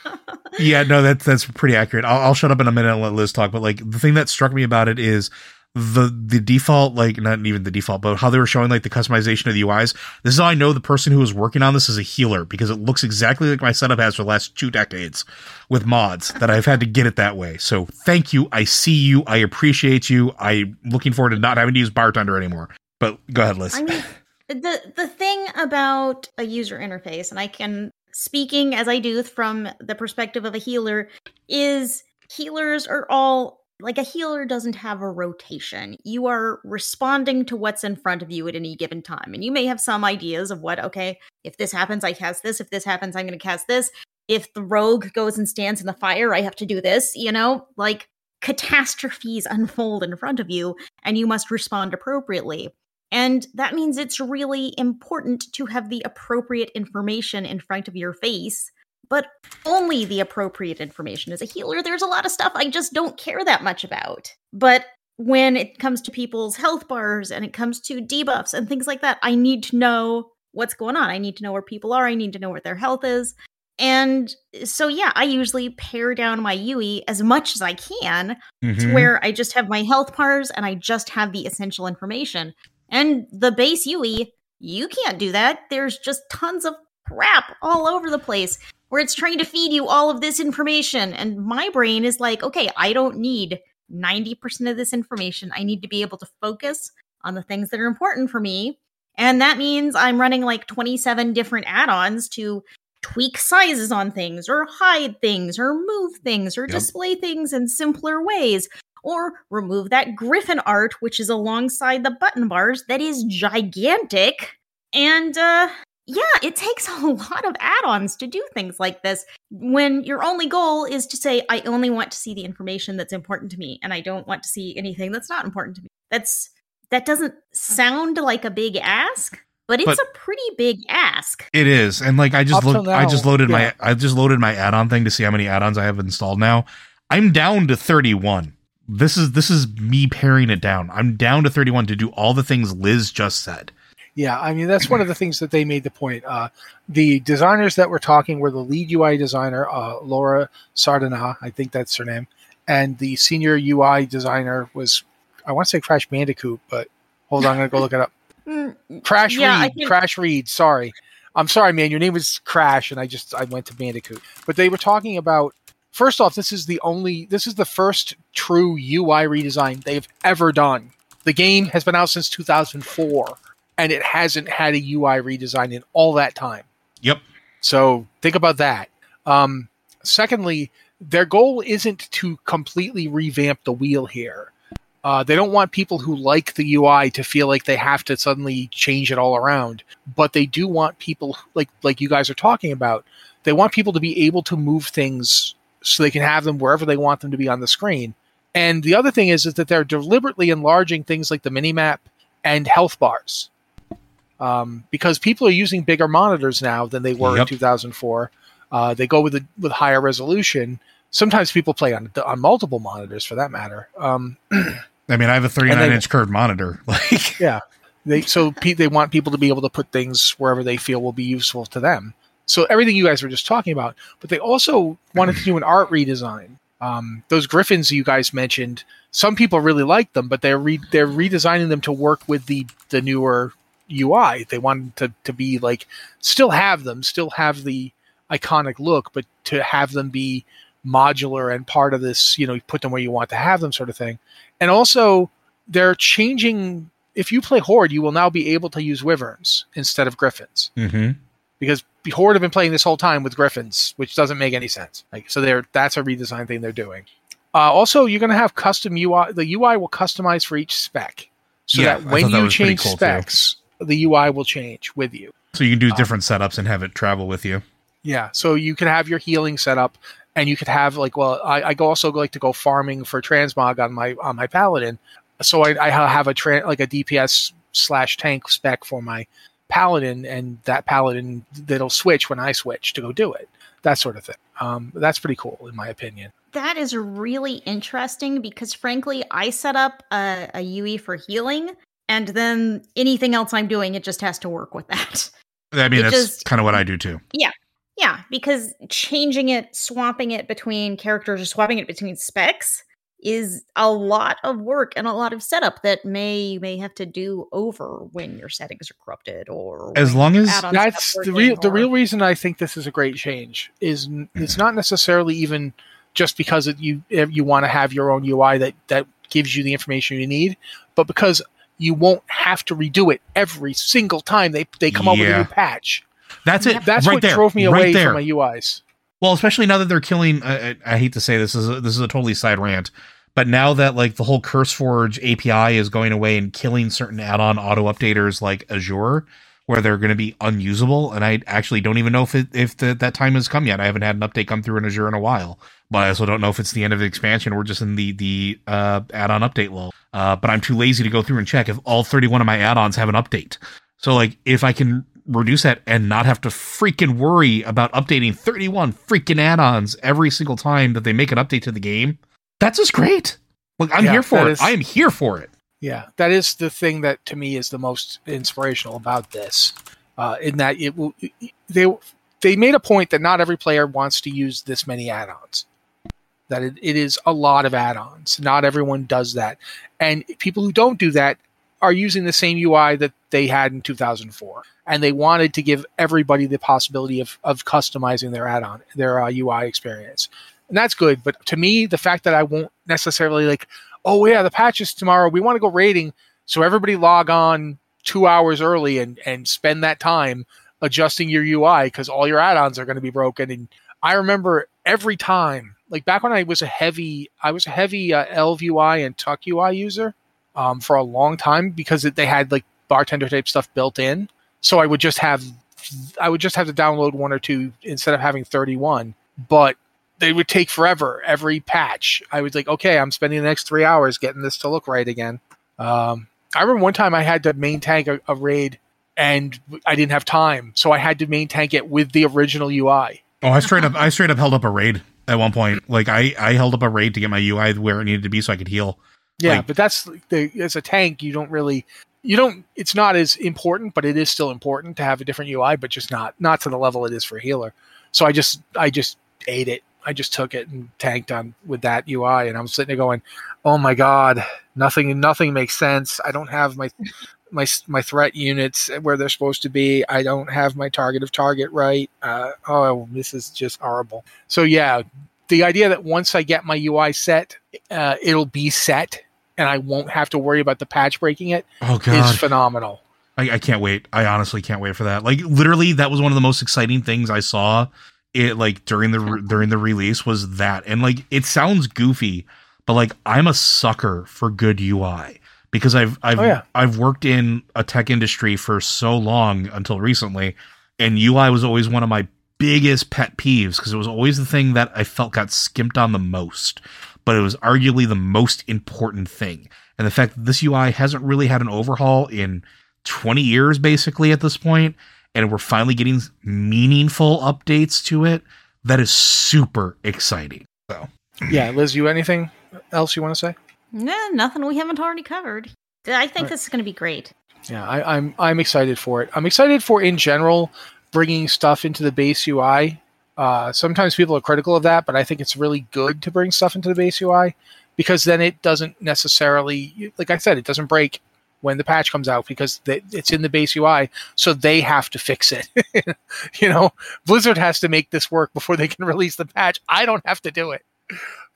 yeah, no, that's that's pretty accurate. I'll, I'll shut up in a minute and let Liz talk. But like the thing that struck me about it is the the default, like not even the default, but how they were showing like the customization of the UIs. This is how I know the person who was working on this is a healer because it looks exactly like my setup has for the last two decades with mods that I've had to get it that way. So thank you. I see you. I appreciate you. I'm looking forward to not having to use bartender anymore. But go ahead, Liz. I mean, the the thing about a user interface, and I can speaking as I do from the perspective of a healer, is healers are all like a healer doesn't have a rotation. You are responding to what's in front of you at any given time, and you may have some ideas of what. Okay, if this happens, I cast this. If this happens, I'm going to cast this. If the rogue goes and stands in the fire, I have to do this. You know, like catastrophes unfold in front of you, and you must respond appropriately. And that means it's really important to have the appropriate information in front of your face, but only the appropriate information. As a healer, there's a lot of stuff I just don't care that much about. But when it comes to people's health bars and it comes to debuffs and things like that, I need to know what's going on. I need to know where people are. I need to know what their health is. And so, yeah, I usually pare down my UI as much as I can to Mhm. where I just have my health bars and I just have the essential information. And the base UI, you can't do that. There's just tons of crap all over the place where it's trying to feed you all of this information. And my brain is like, okay, I don't need 90% of this information. I need to be able to focus on the things that are important for me. And that means I'm running like 27 different add ons to tweak sizes on things or hide things or move things or Yep. display things in simpler ways or remove that griffin art which is alongside the button bars that is gigantic and uh yeah it takes a lot of add-ons to do things like this when your only goal is to say i only want to see the information that's important to me and i don't want to see anything that's not important to me that's that doesn't sound like a big ask but it's But- a pretty big ask It is, and like I just Up till looked, I just loaded yeah. my, I just loaded my add-on thing to see how many add-ons I have installed now. I'm down to 31. This is this is me paring it down. I'm down to 31 to do all the things Liz just said. Yeah, I mean that's one of the things that they made the point. Uh, the designers that were talking were the lead UI designer, uh, Laura Sardana, I think that's her name, and the senior UI designer was, I want to say Crash Bandicoot, but hold on, I'm gonna go look it up. Mm, Crash Yeah, Reed, Crash Reed. Sorry, I'm sorry, man. Your name was Crash, and I just I went to Bandicoot. But they were talking about. First off, this is the only. This is the first true UI redesign they've ever done. The game has been out since 2004, and it hasn't had a UI redesign in all that time. Yep. So think about that. Um, secondly, their goal isn't to completely revamp the wheel here. Uh, they don't want people who like the UI to feel like they have to suddenly change it all around, but they do want people like like you guys are talking about. They want people to be able to move things so they can have them wherever they want them to be on the screen. And the other thing is, is that they're deliberately enlarging things like the mini map and health bars, um, because people are using bigger monitors now than they were Yep. in 2004. Uh, they go with the, with higher resolution. Sometimes people play on on multiple monitors for that matter. Um, I mean, I have a 39 inch curved monitor. Like, yeah, they so pe- they want people to be able to put things wherever they feel will be useful to them. So everything you guys were just talking about, but they also wanted to do an art redesign. Um, those griffins you guys mentioned, some people really like them, but they're re- they're redesigning them to work with the the newer UI. They wanted to to be like still have them, still have the iconic look, but to have them be modular and part of this, you know, you put them where you want to have them, sort of thing. And also, they're changing. If you play Horde, you will now be able to use Wyverns instead of Griffins mm-hmm. because Horde have been playing this whole time with Griffins, which doesn't make any sense. Like, so they're that's a redesign thing they're doing. Uh, also, you're going to have custom UI. The UI will customize for each spec, so Yeah, that when that you change cool, too. Specs, the UI will change with you. so you can do different setups and have it travel with you. Yeah, so you could have your healing set up, and you could have like, well, I, I also like to go farming for transmog on my on my paladin, so I, I have a tra- like a DPS slash tank spec for my paladin, and that paladin that'll switch when I switch to go do it, that sort of thing. Um, that's pretty cool in my opinion. That is really interesting because, frankly, I set up a, a UI for healing, and then anything else I'm doing, it just has to work with that. I mean, It that's just- kind of what I do too. Yeah, Yeah. because changing it, swapping it between characters, or swapping it between specs is a lot of work and a lot of setup that may you may have to do over when your settings are corrupted or As long as- That's the working real the real reason I think this is a great change is it's not necessarily even just because it, you you want to have your own UI that that gives you the information you need, but because you won't have to redo it every single time they they come up with a new patch. That's it. That's right what there. drove me right away there. from my UIs. Well, especially now that they're killing. I, I hate to say this is a, this is a totally side rant, but now that like the whole CurseForge API is going away and killing certain add-on auto updaters like Ajour, where they're going to be unusable, and I actually don't even know if it, if the, that time has come yet. I haven't had an update come through in Ajour in a while, but I also don't know if it's the end of the expansion or just in the the uh, add-on update lull. Uh, but I'm too lazy to go through and check if all 31 of my add-ons have an update. So like if I can reduce that and not have to freaking worry about updating 31 freaking add-ons every single time that they make an update to the game, that's just great. Like I'm Yeah, here for it. is- I am here for it. Yeah, that is the thing that to me is the most inspirational about this. Uh, in that it will, they they made a point that not every player wants to use this many add-ons. That it, it is a lot of add-ons. Not everyone does that, and people who don't do that are using the same UI that they had in 2004, and they wanted to give everybody the possibility of of customizing their add-on, their uh, UI experience, and that's good. But to me, the fact that I won't necessarily like oh yeah, the patch is tomorrow. We want to go raiding, so everybody log on two hours early and and spend that time adjusting your UI because all your add-ons are going to be broken. And I remember every time, like back when I was a heavy, I was a heavy uh, ElvUI and TukUI user um, for a long time because it, they had like bartender type stuff built in. So I would just have, I would just have to download one or two instead of having thirty-one. But they would take forever every patch. I was like, okay, I'm spending the next three hours getting this to look right again. Um, I remember one time I had to main tank a, a raid and I didn't have time, so I had to main tank it with the original UI. Oh, I straight up I straight up held up a raid at one point. Like I I held up a raid to get my UI where it needed to be so I could heal. Yeah, Like- but that's the as a tank, you don't really you don't it's not as important, but it is still important to have a different UI, but just not not to the level it is for a healer. So I just I just ate it. I just took it and tanked on with that UI and I'm sitting there going, "Oh my god, nothing nothing makes sense. I don't have my my my threat units where they're supposed to be. I don't have my target of target right. Uh, oh, this is just horrible." So yeah, the idea that once I get my UI set, uh, it'll be set and I won't have to worry about the patch breaking it Oh is phenomenal. I, I can't wait. I honestly can't wait for that. Like literally, that was one of the most exciting things I saw. It like during the re- during the release was that, and like it sounds goofy, but like I'm a sucker for good UI because I've I've Oh, yeah. I've worked in a tech industry for so long until recently, and UI was always one of my biggest pet peeves because it was always the thing that I felt got skimped on the most, but it was arguably the most important thing. And the fact that this UI hasn't really had an overhaul in 20 years basically at this point and we're finally getting meaningful updates to it that is super exciting. So Yeah, Liz, you anything else you want to say? Nah, nothing we haven't already covered. I think Right. this is going to be great. Yeah, I, I'm I'm excited for it. I'm excited for in general bringing stuff into the base UI. Uh, sometimes people are critical of that, but I think it's really good to bring stuff into the base UI because then it doesn't necessarily, like I said, it doesn't break when the patch comes out because they, it's in the base UI, so they have to fix it. you know, Blizzard has to make this work before they can release the patch. I don't have to do it.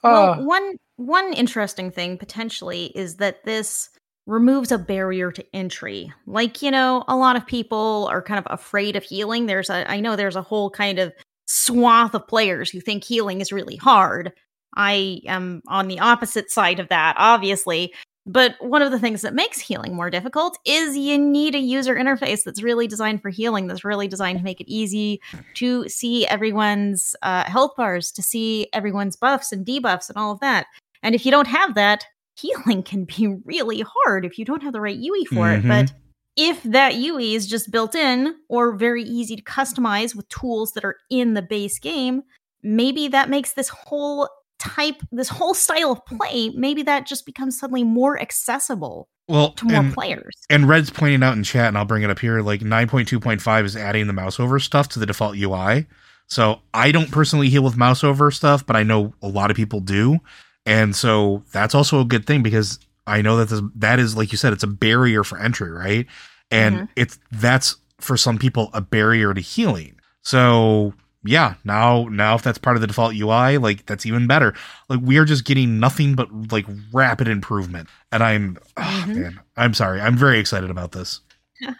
Well, Uh, one one interesting thing potentially is that this removes a barrier to entry. Like, you know, a lot of people are kind of afraid of healing. There's a I know there's a whole kind of swath of players who think healing is really hard. I am on the opposite side of that, obviously. But one of the things that makes healing more difficult is you need a user interface that's really designed for healing, that's really designed to make it easy to see everyone's uh, health bars, to see everyone's buffs and debuffs and all of that. And if you don't have that, healing can be really hard if you don't have the right UI for Mhm. it. But if that UI is just built in or very easy to customize with tools that are in the base game, maybe that makes this whole type, this whole style of play, maybe that just becomes suddenly more accessible well, to more and, players. and Red's pointing out in chat, and I'll bring it up here. Like 9.2.5 is adding the mouse over stuff to the default UI. So I don't personally heal with mouse over stuff, but I know a lot of people do, and so that's also a good thing because I know that this, that is like you said, it's a barrier for entry, right? And Mhm. it's that's for some people a barrier to healing. So yeah, now now if that's part of the default UI, like that's even better. Like we are just getting nothing but like rapid improvement, and I'm ah, Mhm. man, I'm sorry, I'm very excited about this.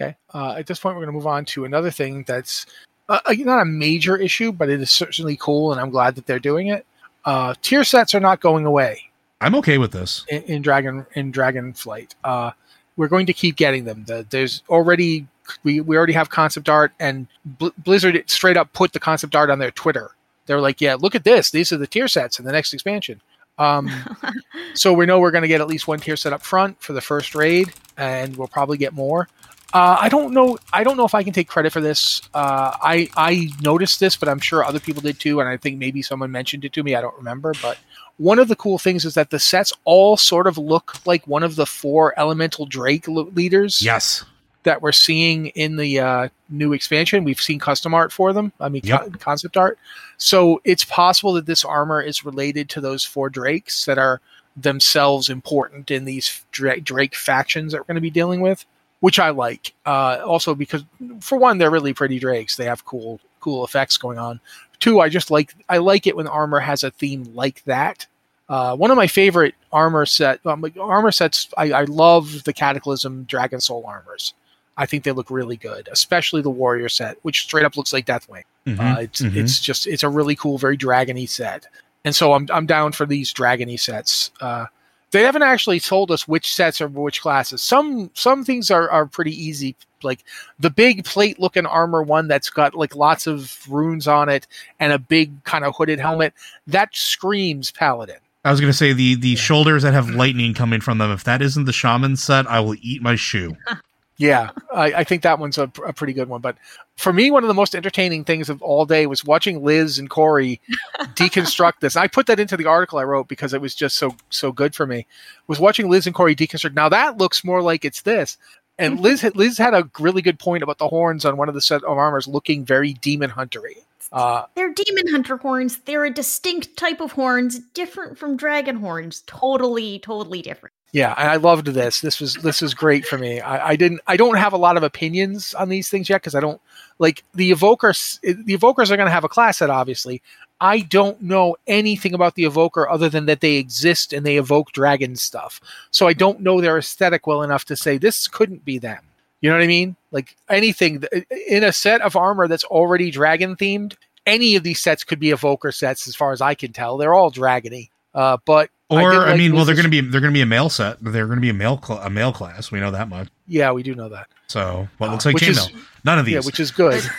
Okay. Uh, at this point, we're going to move on to another thing that's uh, uh, not a major issue, but it is certainly cool, and I'm glad that they're doing it. Uh, tier sets are not going away I'm okay with this. in, in Dragon in Dragonflight. Uh, we're going to keep getting them. The, there's already we, we already have concept art, and Bl- Blizzard straight up put the concept art on their Twitter. They're like, "Yeah, look at this. These are the tier sets in the next expansion." Um, so we know we're going to get at least one tier set up front for the first raid, and we'll probably get more. Uh, I don't know. I don't know if I can take credit for this. Uh, I I noticed this, but I'm sure other people did too, and I think maybe someone mentioned it to me. I don't remember, but one of the cool things is that the sets all sort of look like one of the four elemental Drake lo- leaders Yes. That we're seeing in the uh, new expansion. We've seen custom art for them. I mean, Yep. co- concept art. So it's possible that this armor is related to those four Drakes that are themselves important in these Dra- Drake factions that we're going to be dealing with, which I like. Uh, also, because for one, they're really pretty Drakes. They have cool, cool effects going on. Two, I just like I like it when armor has a theme like that. Uh, one of my favorite armor set um, armor sets. I, I love the Cataclysm Dragon Soul armors. I think they look really good, especially the Warrior set, which straight up looks like Deathwing. Mhm, Uh, it's mhm. it's just it's a really cool, very dragony set, and so I'm I'm down for these dragony sets. Uh, they haven't actually told us which sets are which classes. Some some things are are pretty easy, like the big plate looking armor one that's got like lots of runes on it and a big kind of hooded helmet. That screams paladin. I was gonna say the the shoulders that have lightning coming from them. If that isn't the shaman set, I will eat my shoe. Yeah, I, I think that one's a, a pretty good one. But for me, one of the most entertaining things of all day was watching Liz and Corey deconstruct this. I put that into the article I wrote because it was just so so good for me. Was watching Liz and Corey deconstruct. Now that looks more like it's this. And Liz had, Liz had a really good point about the horns on one of the set of armors looking very demon huntery. Uh, They're demon hunter horns. They're a distinct type of horns, different from dragon horns. Totally, totally different. Yeah, I loved this. This was this was great for me. I, I didn't. I don't have a lot of opinions on these things yet because I don't like the evokers. The evokers are going to have a class set, obviously. I don't know anything about the evoker other than that they exist and they evoke dragon stuff. So I don't know their aesthetic well enough to say this couldn't be them. You know what I mean? Like anything in a set of armor that's already dragon themed, any of these sets could be evoker sets, as far as I can tell. They're all dragony. Uh, but Or I, like mean, well, they're gonna be they're gonna be a male set. They're gonna be a male cl- a male class. We know that much. Yeah, we do know that. So, well, it Uh, looks like which chainmail. None of these. Yeah, which is good.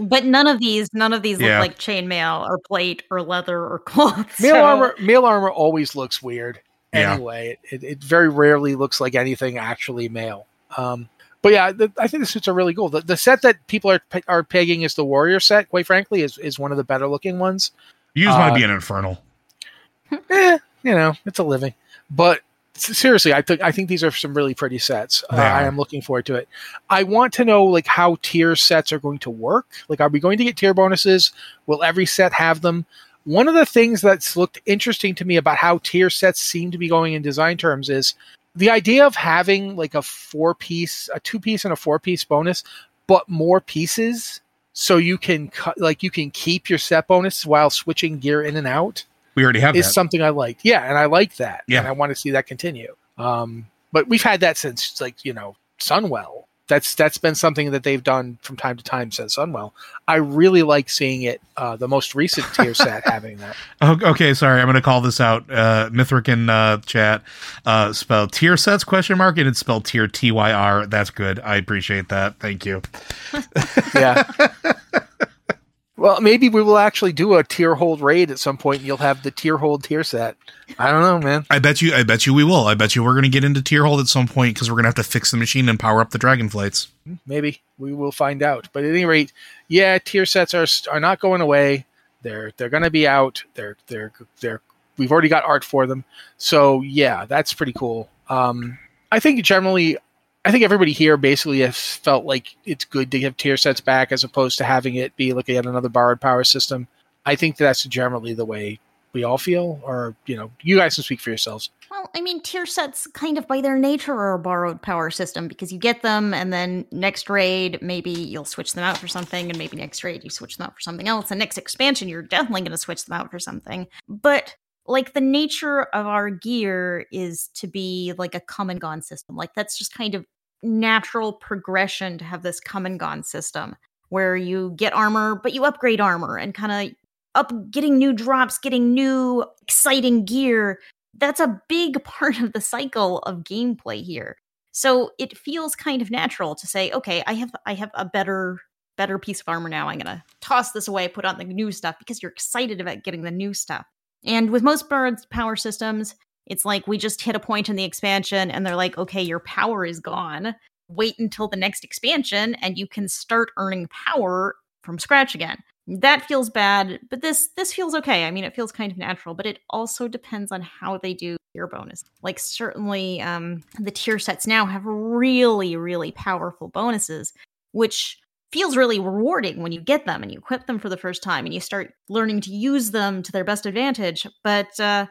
But none of these, none of these Yeah. look like chainmail or plate or leather or cloth. Male so- armor, male armor always looks weird. Yeah. Anyway, it, it very rarely looks like anything actually male. Um, but yeah, the, I think the suits are really cool. The, the set that people are are pegging is the warrior set. Quite frankly, is is one of the better looking ones. You just want Uh, to be an infernal. Eh, you know, it's a living. But seriously, I think I think these are some really pretty sets. Uh, I am looking forward to it. I want to know like how tier sets are going to work. Like, are we going to get tier bonuses? Will every set have them? One of the things that's looked interesting to me about how tier sets seem to be going in design terms is the idea of having like a four piece, a two piece, and a four piece bonus, but more pieces, so you can cut like you can keep your set bonus while switching gear in and out We already have is that. something I liked. Yeah, and I like that. Yeah. and I want to see that continue. Um, but we've had that since like you know Sunwell. That's that's been something that they've done from time to time since Sunwell. I really like seeing it. Uh, the most recent tier set having that. Oh, okay, sorry. I'm going to call this out. Uh, Mithric in uh, chat uh, spelled tier sets question mark and it's spelled tier T Y R. That's good. I appreciate that. Thank you. Yeah. well, maybe we will actually do a Tyrhold raid at some point. and You'll have the Tyrhold tier set. I don't know, man. I bet you. I bet you we will. I bet you we're going to get into Tyrhold at some point because we're going to have to fix the machine and power up the dragon flights. maybe we will find out. But at any rate, yeah, tier sets are are not going away. They're they're going to be out. They're they're they're we've already got art for them. So yeah, that's pretty cool. Um, I think generally, I think everybody here basically has felt like it's good to have tier sets back as opposed to having it be like yet another borrowed power system. I think that's generally the way we all feel. Or you know, you guys can speak for yourselves. Well, I mean, tier sets kind of by their nature are a borrowed power system because you get them and then next raid, maybe you'll switch them out for something, and maybe next raid you switch them out for something else. And next expansion, you're definitely going to switch them out for something. But like the nature of our gear is to be like a come and gone system. Like that's just kind of natural progression to have this come and gone system where you get armor, but you upgrade armor and kind of up getting new drops, getting new exciting gear that's a big part of the cycle of gameplay here. So it feels kind of natural to say, okay, I have I have a better better piece of armor now. I'm gonna toss this away, put on the new stuff because you're excited about getting the new stuff. And with most borrowed power systems, it's like we just hit a point in the expansion and they're like, okay, your power is gone. Wait until the next expansion and you can start earning power from scratch again. That feels bad but this this feels okay. I mean it feels kind of natural but it also depends on how they do tier bonus. Like certainly um the tier sets now have really really powerful bonuses which feels really rewarding when you get them and you equip them for the first time and you start learning to use them to their best advantage. But uh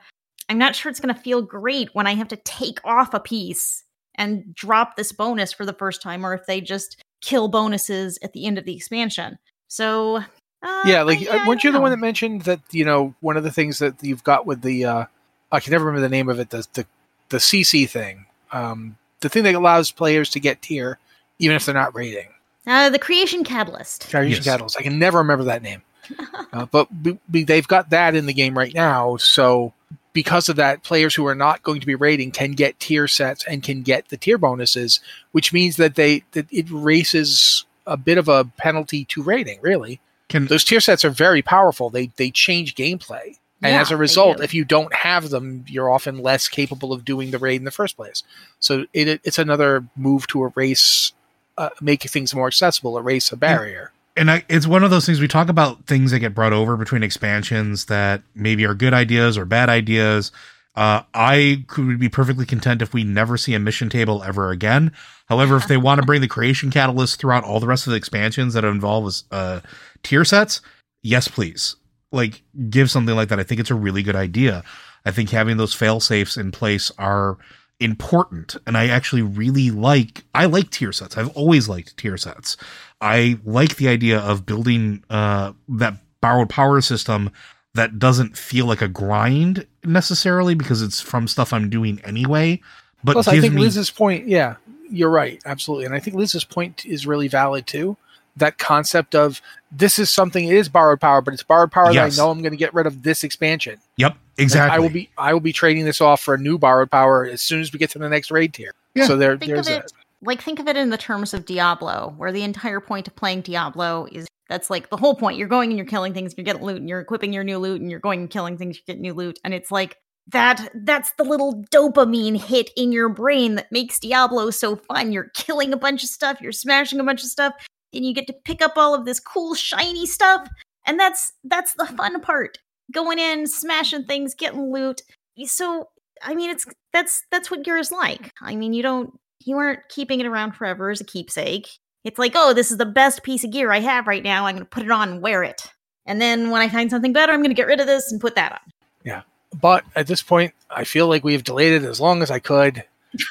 i'm not sure it's going to feel great when i have to take off a piece and drop this bonus for the first time or if they just kill bonuses at the end of the expansion. So uh, yeah, like I- I weren't you don't the one that mentioned that you know one of the things that you've got with the uh, I can never remember the name of it the the, the CC thing, um, the thing that allows players to get tier even if they're not rating. Uh, the creation catalyst. Creation Yes. Catalyst. I can never remember that name, uh, but we, we, they've got that in the game right now. So because of that, players who are not going to be raiding can get tier sets and can get the tier bonuses, which means that they that it races a bit of a penalty to raiding. Really, Can those tier sets are very powerful. They they change gameplay. And Yeah, as a result, if you don't have them, you're often less capable of doing the raid in the first place. So it, it- it's another move to erase, uh, make things more accessible, erase a barrier. and I, it's one of those things we talk about things that get brought over between expansions that maybe are good ideas or bad ideas. Uh, I could be perfectly content if we never see a mission table ever again. However, if they want to bring the creation catalyst throughout all the rest of the expansions that involve uh, tier sets, yes, please. Like, give something like that. I think it's a really good idea. I think having those fail safes in place are important and i actually really like i like tier sets i've always liked tier sets i like the idea of building uh that borrowed power system that doesn't feel like a grind necessarily because it's from stuff i'm doing anyway but Plus, I think me Liz's point, yeah, you're right, absolutely, and I think Liz's point is really valid too. That concept of this is something it is borrowed power, but it's borrowed power Yes. that I know I'm going to get rid of this expansion. yep And exactly I will be I will be trading this off for a new borrowed power as soon as we get to the next raid tier. Yeah. So there, Think there's of a, it like think of it in the terms of Diablo, where the entire point of playing Diablo is that's like the whole point. You're going and you're killing things, you're getting loot, and you're equipping your new loot, and you're going and killing things, you get new loot, and it's like that that's the little dopamine hit in your brain that makes Diablo so fun. You're killing a bunch of stuff, you're smashing a bunch of stuff, and you get to pick up all of this cool shiny stuff. And that's that's the fun part. Going in, smashing things, getting loot. So I mean it's that's that's what gear is like. I mean you don't you aren't keeping it around forever as a keepsake. It's like, oh, this is the best piece of gear I have right now. I'm gonna put it on and wear it. And then when I find something better, I'm gonna get rid of this and put that on. Yeah. But at this point, I feel like we've delayed it as long as I could.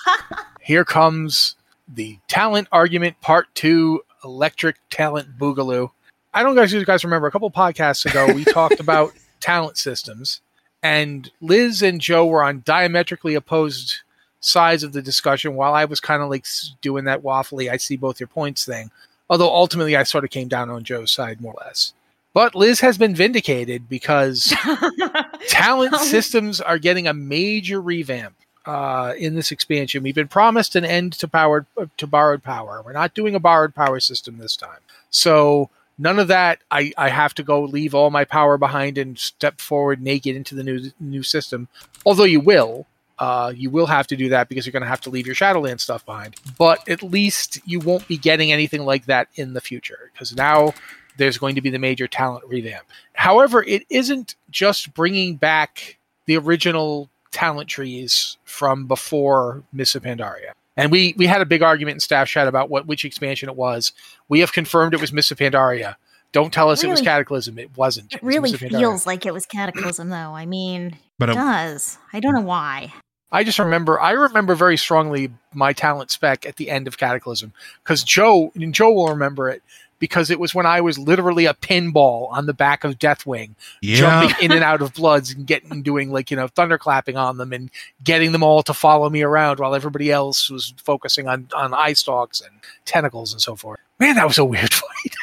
Here comes the talent argument part two electric talent boogaloo. I don't know if you guys remember a couple podcasts ago, we talked about talent systems, and Liz and Joe were on diametrically opposed sides of the discussion while I was kind of like doing that waffly, I see both your points thing. Although ultimately I sort of came down on Joe's side more or less. But Liz has been vindicated because talent systems are getting a major revamp uh, in this expansion. We've been promised an end to powered to borrowed power. We're not doing a borrowed power system this time. So none of that. I, I have to go leave all my power behind and step forward naked into the new new system. Although you will, uh, you will have to do that because you're going to have to leave your Shadowland stuff behind. But at least you won't be getting anything like that in the future because now there's going to be the major talent revamp. However, it isn't just bringing back the original talent trees from before Mists of Pandaria. And we, we had a big argument in staff chat about what which expansion it was. We have confirmed it was Mists of Pandaria. Don't tell us really, it was Cataclysm. It wasn't. It, it really feels like it was Cataclysm, though. I mean, but it does. I don't know why. I just remember. I remember very strongly my talent spec at the end of Cataclysm because Joe and Joe will remember it because it was when I was literally a pinball on the back of Deathwing, yeah. jumping in and out of bloods and getting doing like you know thunderclapping on them and getting them all to follow me around while everybody else was focusing on on eye stalks and tentacles and so forth. Man, that was a weird fight.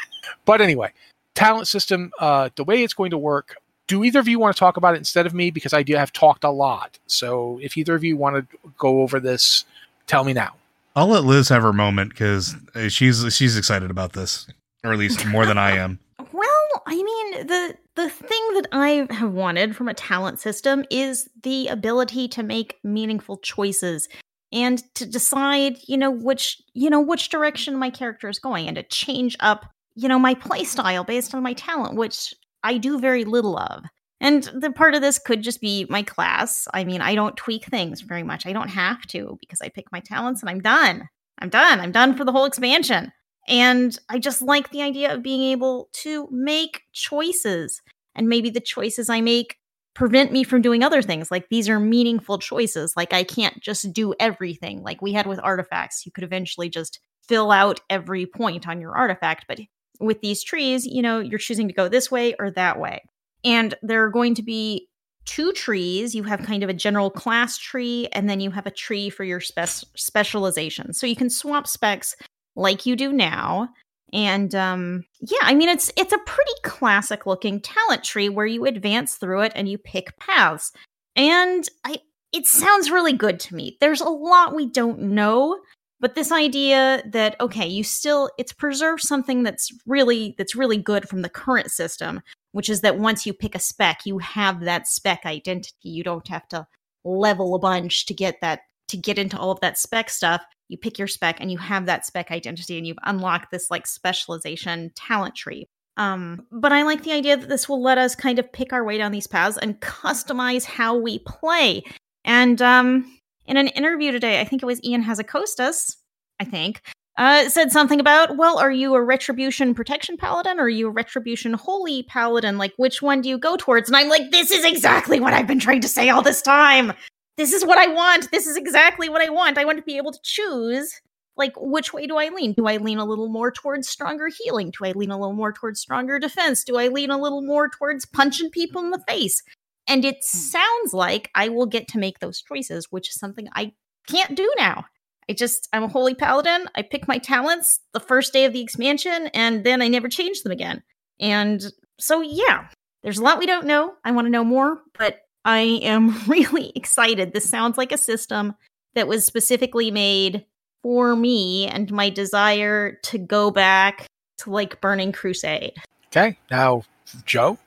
but anyway, talent system, uh, the way it's going to work. Do either of you want to talk about it instead of me? Because I do have talked a lot. So if either of you want to go over this, tell me now. I'll let Liz have her moment because she's she's excited about this or at least more than I am. Well, I mean, the the thing that I have wanted from a talent system is the ability to make meaningful choices and to decide, you know, which, you know, which direction my character is going and to change up, you know, my play style based on my talent, which I do very little of. And the part of this could just be my class. I mean, I don't tweak things very much. I don't have to because I pick my talents and I'm done. I'm done. I'm done for the whole expansion. And I just like the idea of being able to make choices. And maybe the choices I make prevent me from doing other things. Like these are meaningful choices. Like I can't just do everything like we had with artifacts. You could eventually just fill out every point on your artifact. But with these trees, you know, you're choosing to go this way or that way. And there are going to be two trees. You have kind of a general class tree, and then you have a tree for your spe- specialization. So you can swap specs like you do now. And um, yeah, I mean it's it's a pretty classic looking talent tree where you advance through it and you pick paths. And I it sounds really good to me. There's a lot we don't know, but this idea that okay, you still it's preserved something that's really that's really good from the current system, which is that once you pick a spec, you have that spec identity. You don't have to level a bunch to get that to get into all of that spec stuff you pick your spec and you have that spec identity and you've unlocked this like specialization talent tree. Um, but I like the idea that this will let us kind of pick our way down these paths and customize how we play. And um, in an interview today, I think it was Ion Hazzikostas, I think, uh, said something about, well, are you a retribution protection paladin or are you a retribution holy paladin? Like, which one do you go towards? And I'm like, this is exactly what I've been trying to say all this time this is what I want. This is exactly what I want. I want to be able to choose like which way do I lean? Do I lean a little more towards stronger healing? Do I lean a little more towards stronger defense? Do I lean a little more towards punching people in the face? And it hmm. sounds like I will get to make those choices, which is something I can't do now. I just I'm a holy paladin. I pick my talents the first day of the expansion and then I never change them again. And so yeah, there's a lot we don't know. I want to know more, but I am really excited. This sounds like a system that was specifically made for me and my desire to go back to like Burning Crusade. Okay. Now, Joe?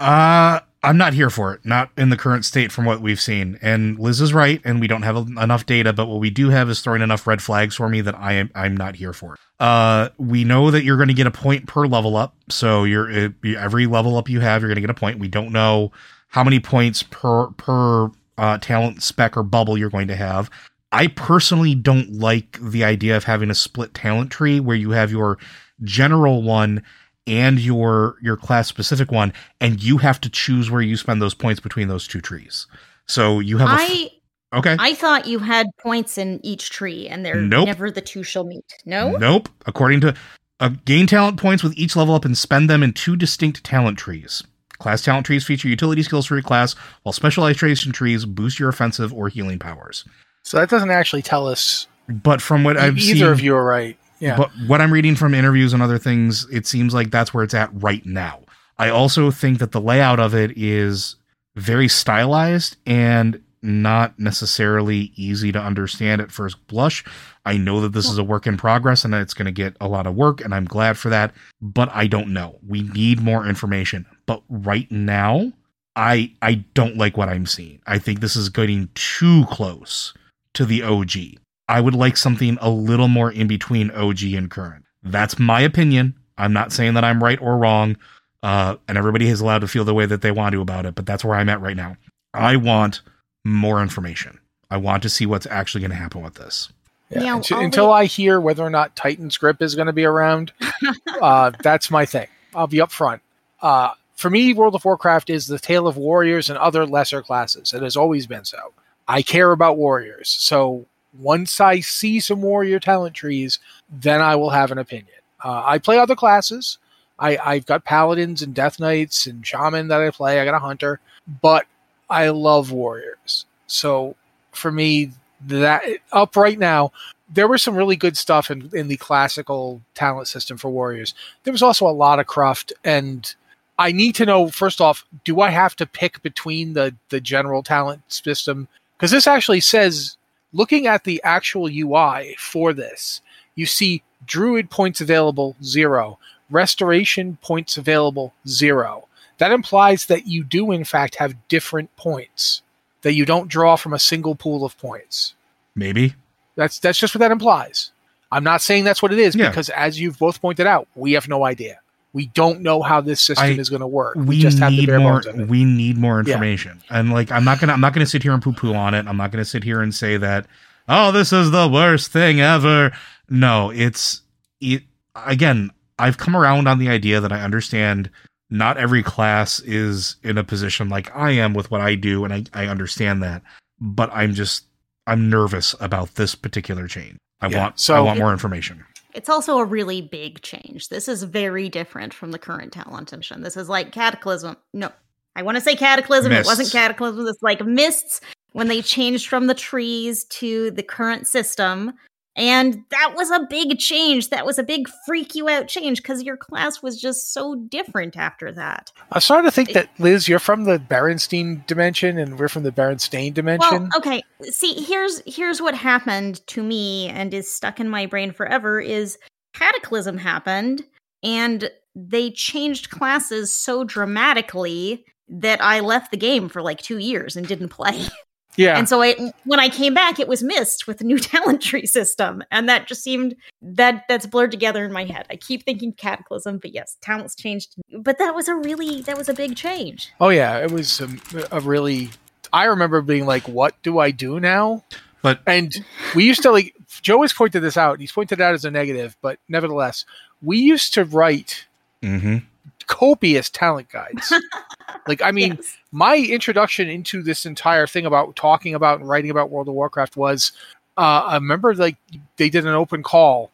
Uh I'm not here for it, not in the current state from what we've seen. And Liz is right, and we don't have enough data, but what we do have is throwing enough red flags for me that I am I'm not here for it. Uh, we know that you're going to get a point per level up, so you're every level up you have, you're going to get a point. We don't know how many points per per uh, talent spec or bubble you're going to have. I personally don't like the idea of having a split talent tree where you have your general one and your your class specific one and you have to choose where you spend those points between those two trees. So you have I Okay. I thought you had points in each tree and they're nope. never the two shall meet. No? Nope. According to uh, gain talent points with each level up and spend them in two distinct talent trees. Class talent trees feature utility skills for your class, while specialization trees boost your offensive or healing powers. So that doesn't actually tell us. But from what I've either seen, of you are right. Yeah. But what I'm reading from interviews and other things, it seems like that's where it's at right now. I also think that the layout of it is very stylized and not necessarily easy to understand at first blush. I know that this is a work in progress and it's going to get a lot of work, and I'm glad for that, but I don't know. We need more information. But right now, I I don't like what I'm seeing. I think this is getting too close to the OG. I would like something a little more in between OG and current. That's my opinion. I'm not saying that I'm right or wrong, uh, and everybody is allowed to feel the way that they want to about it, but that's where I'm at right now. I want more information. I want to see what's actually going to happen with this. Yeah. Now, until, until I hear whether or not Titan's grip is going to be around, uh, that's my thing. I'll be upfront. Uh, for me, World of Warcraft is the tale of warriors and other lesser classes. It has always been so. I care about warriors. So once I see some warrior talent trees, then I will have an opinion. Uh, I play other classes. I, I've got paladins and death knights and shaman that I play. I got a hunter, but I love warriors. So for me, that up right now, there was some really good stuff in, in the classical talent system for warriors. There was also a lot of cruft, and I need to know first off, do I have to pick between the the general talent system? Because this actually says, looking at the actual UI for this, you see druid points available zero, restoration points available zero. That implies that you do in fact have different points that you don't draw from a single pool of points. Maybe. That's that's just what that implies. I'm not saying that's what it is Yeah. because as you've both pointed out, we have no idea. We don't know how this system I- is going to work. We, just have the need bare more. bones of it. We need more Yeah. information. And like, I'm not gonna. I'm not gonna sit here and poo poo on it. I'm not gonna sit here and say that. Oh, this is the worst thing ever. No, it's it. Again, I've come around on the idea that I understand. Not every class is in a position like I am with what I do, and I, I understand that. But I'm just I'm nervous about this particular chain. I Yeah, want so- I want more information. It's also a really big change. This is very different from the current talent engine. This is like Cataclysm. No, I want to say Cataclysm. It wasn't Cataclysm. It's like Mists when they changed from the trees to the current system. And that was a big change. That was a big freak you out change because your class was just so different after that. I'm starting to think that Liz, you're from the Berenstein dimension, and we're from the Berenstain dimension. Well, okay. See, here's here's what happened to me and is stuck in my brain forever is Cataclysm happened and they changed classes so dramatically that I left the game for like 2 years and didn't play. yeah, And so I when I came back it was Mists with the new talent tree system and that just seemed that that's blurred together in my head. I keep thinking Cataclysm, but yes, talents changed. But that was a really that was a big change. oh yeah, it was um, a really. I remember being like, "What do I do now?" But And we used to like Joe has pointed this out. He's pointed it out as a negative, but nevertheless, we used to write hmm copious talent guides. like, I mean, Yes. my introduction into this entire thing about talking about and writing about World of Warcraft was uh, I remember like they did an open call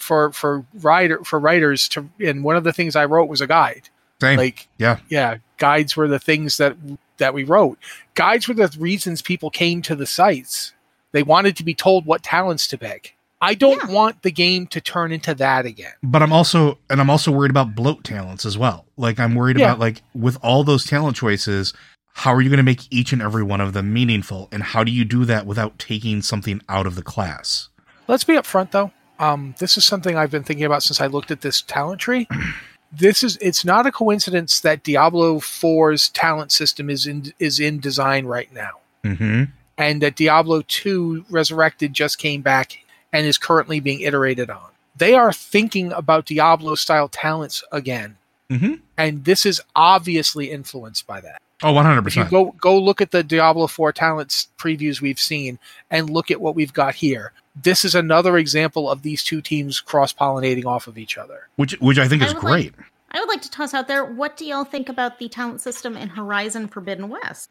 for for writer for writers to, and one of the things I wrote was a guide. same. Like, yeah. yeah, guides were the things that that we wrote. Guides were the reasons people came to the sites. They wanted to be told what talents to pick. I don't Yeah. want the game to turn into that again. but I'm also and I'm also worried about bloat talents as well. Like I'm worried Yeah. about like with all those talent choices, how are you going to make each and every one of them meaningful and how do you do that without taking something out of the class? Let's be upfront though. Um, this is something I've been thinking about since I looked at this talent tree. this is it's not a coincidence that Diablo 4's talent system is in is in design right now. Mm-hmm. And that Diablo 2 Resurrected just came back and is currently being iterated on. They are thinking about Diablo style talents again. Mm-hmm. And this is obviously influenced by that. Oh, Oh, one hundred If you percent. go go look at the Diablo 4 talents previews we've seen and look at what we've got here. This is another example of these two teams cross pollinating off of each other. Which which I think I is like- great. I would like to toss out there what do y'all think about the talent system in Horizon Forbidden West?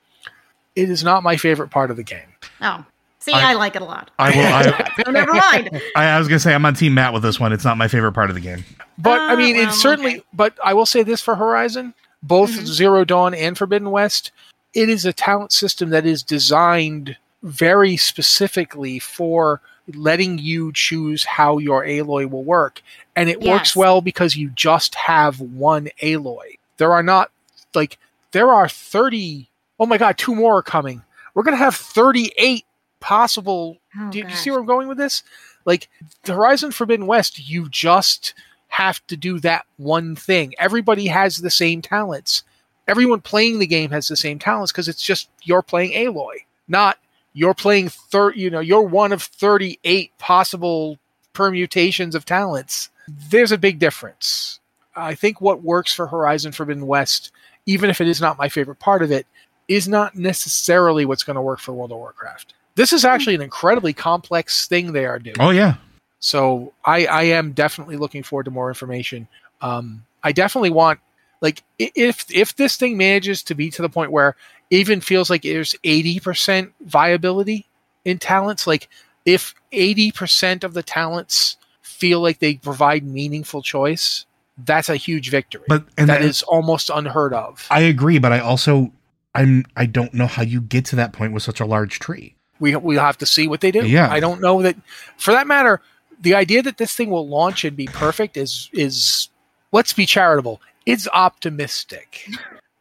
It is not my favorite part of the game. Oh, see, I- I, like it a lot. I will. I, so never mind. I, I was gonna say I'm on Team Matt with this one. It's not my favorite part of the game. But I Ah, mean, well, it's certainly. okay. But I will say this for Horizon, both Mhm. Zero Dawn and Forbidden West, it is a talent system that is designed very specifically for letting you choose how your Aloy will work, and it works well because you just have one Aloy. There are not like there are thirty. Oh my god, two more are coming. We're gonna have thirty-eight possible Oh, do you, you see where I'm going with this? Like the Horizon Forbidden West, you just have to do that one thing. Everybody has the same talents. Everyone playing the game has the same talents because it's just you're playing Aloy, not you're playing third. You know, you're one of 38 possible permutations of talents. There's a big difference. I think what works for Horizon Forbidden West, even if it is not my favorite part of it, is not necessarily what's going to work for World of Warcraft. This is actually an incredibly complex thing they are doing. Oh yeah. So I, I am definitely looking forward to more information. Um, I definitely want like if if this thing manages to be to the point where even feels like there's eighty percent viability in talents, like if eighty percent of the talents feel like they provide meaningful choice, that's a huge victory. But and that that is almost unheard of. I agree, but I also I'm I don't know how you get to that point with such a large tree. We we'll have to see what they do. Yeah. I don't know that. For that matter, the idea that this thing will launch and be perfect is is let's be charitable. It's optimistic.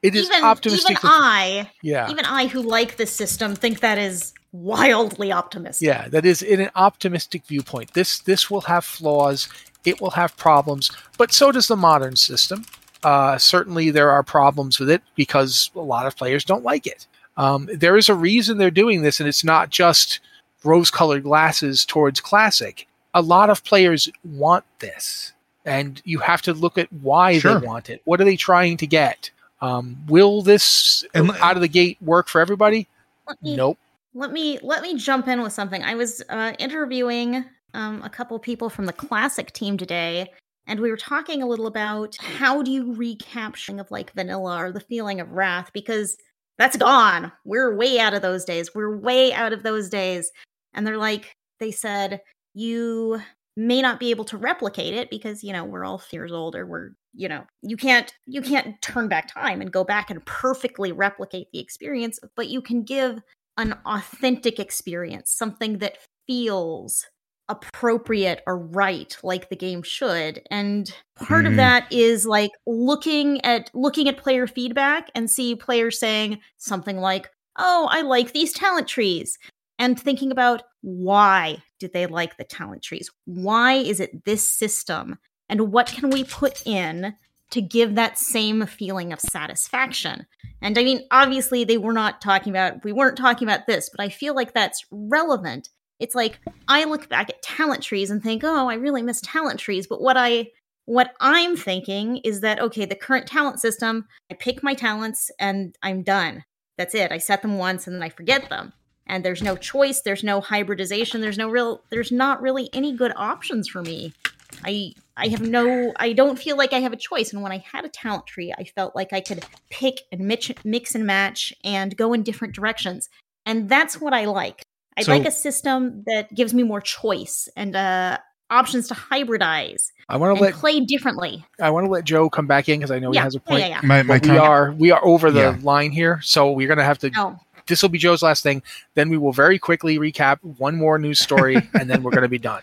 It is even, optimistic. even that- I, yeah, even I who like this system, think that is wildly optimistic. yeah, that is in an optimistic viewpoint. This this will have flaws. It will have problems, but so does the modern system. Uh, certainly, there are problems with it because a lot of players don't like it. Um, there is a reason they're doing this, and it's not just rose-colored glasses towards classic. A lot of players want this, and you have to look at why Sure. they want it. What are they trying to get? Um, will this And- out of the gate work for everybody? Let me, Nope. Let me let me jump in with something. I was uh, interviewing um, a couple people from the classic team today, and we were talking a little about how do you recapture of like vanilla or the feeling of wrath because that's gone. We're way out of those days. We're way out of those days. And they're like, they said you may not be able to replicate it because you know we're all years older. Or we're you know you can't you can't turn back time and go back and perfectly replicate the experience, but you can give an authentic experience, something that feels appropriate or right like the game should and part Mhm. of that is like looking at looking at player feedback and see players saying something like oh i like these talent trees and thinking about why did they like the talent trees why is it this system and what can we put in to give that same feeling of satisfaction and I mean, obviously, they were not talking about, we weren't talking about this, but I feel like that's relevant. It's like I look back at talent trees and think, oh, I really miss talent trees. But what I, what I'm thinking is that, okay, the current talent system, I pick my talents and I'm done. That's it. I set them once and then I forget them. And there's no choice, there's no hybridization, there's no real, there's not really any good options for me. I I have no I don't feel like I have a choice and when I had a talent tree I felt like I could pick and mix, mix and match and go in different directions and that's what I like. I So- like a system that gives me more choice and uh options to hybridize I want to let play differently. I want to let Joe come back in because I know yeah, he has a point. yeah, yeah. My my we counter- are we are over the Yeah. line here, so we're gonna have to. Oh, This will be Joe's last thing. Then we will very quickly recap one more news story, and then we're gonna be done.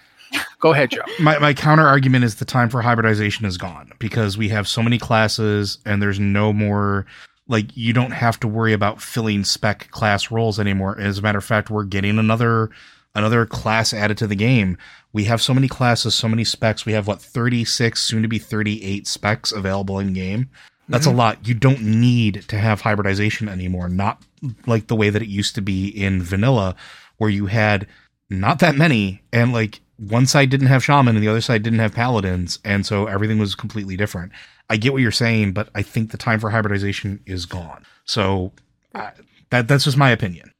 Go ahead, Joe. my, my counter argument is the time for hybridization is gone because we have so many classes and there's no more like you don't have to worry about filling spec class roles anymore as a matter of fact we're getting another another class added to the game. We have so many classes, so many specs. We have what 36, soon to be 38 specs available in game. That's mm-hmm. a lot. You don't need to have hybridization anymore. Not like the way that it used to be in vanilla, where you had not that many, and like one side didn't have shaman and the other side didn't have paladins, and so everything was completely different. I get what you're saying, but I think the time for hybridization is gone. So uh, that that's just my opinion.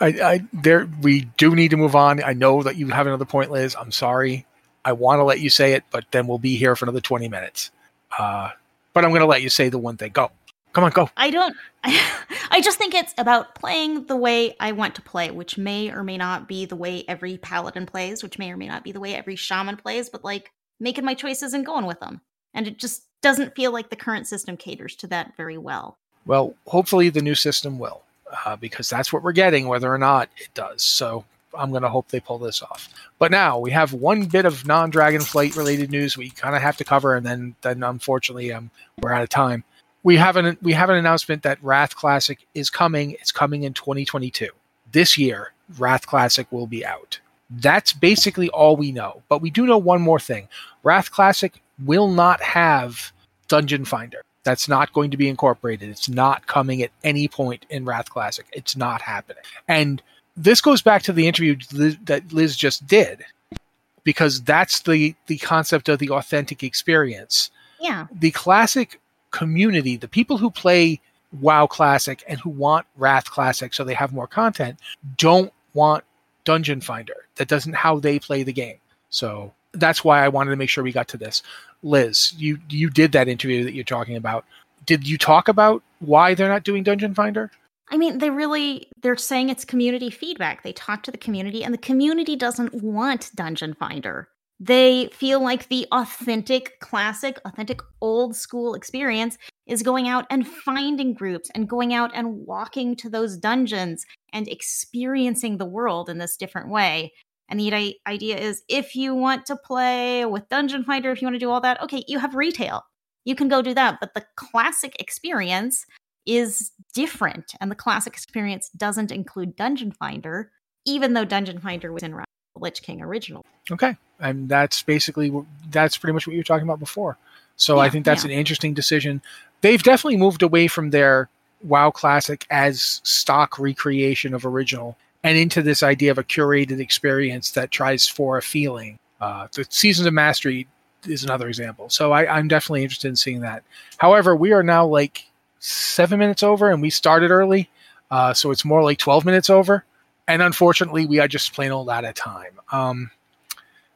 I, I there we do need to move on. I know that you have another point, Liz. I'm sorry. I want to let you say it, but then we'll be here for another 20 minutes. Uh, but I'm going to let you say the one thing. Go. Come on, go. I don't. I just think it's about playing the way I want to play, which may or may not be the way every paladin plays, which may or may not be the way every shaman plays, but like making my choices and going with them. And it just doesn't feel like the current system caters to that very well. Well, hopefully the new system will, uh, because that's what we're getting, whether or not it does. So I'm going to hope they pull this off. But now we have one bit of non-Dragonflight related news we kind of have to cover, and then then unfortunately um, we're out of time. We have an we have an announcement that Wrath Classic is coming. It's coming in 2022. This year, Wrath Classic will be out. That's basically all we know. But we do know one more thing. Wrath Classic will not have Dungeon Finder. That's not going to be incorporated. It's not coming at any point in Wrath Classic. It's not happening. And this goes back to the interview that Liz just did, because that's the the concept of the authentic experience. Yeah. The classic community, the people who play WoW Classic and who want Wrath Classic so they have more content, don't want Dungeon Finder. That doesn't how they play the game. So that's why I wanted to make sure we got to this. Liz, you you did that interview that you're talking about. Did you talk about why they're not doing Dungeon Finder? I mean, they really they're saying it's community feedback. They talk to the community and the community doesn't want Dungeon Finder. They feel like the authentic classic, authentic old school experience is going out and finding groups and going out and walking to those dungeons and experiencing the world in this different way. And the idea is if you want to play with Dungeon Finder, if you want to do all that, okay, you have retail. You can go do that. But the classic experience is different. And the classic experience doesn't include Dungeon Finder, even though Dungeon Finder was in Lich King original. Okay. And that's basically, that's pretty much what you were talking about before. So yeah, I think that's yeah. an interesting decision. They've definitely moved away from their WoW Classic as stock recreation of original and into this idea of a curated experience that tries for a feeling. Uh, the Seasons of Mastery is another example. So I, I'm definitely interested in seeing that. However, we are now like seven minutes over and we started early. Uh, so it's more like 12 minutes over. And unfortunately, we are just plain old out of time. Um,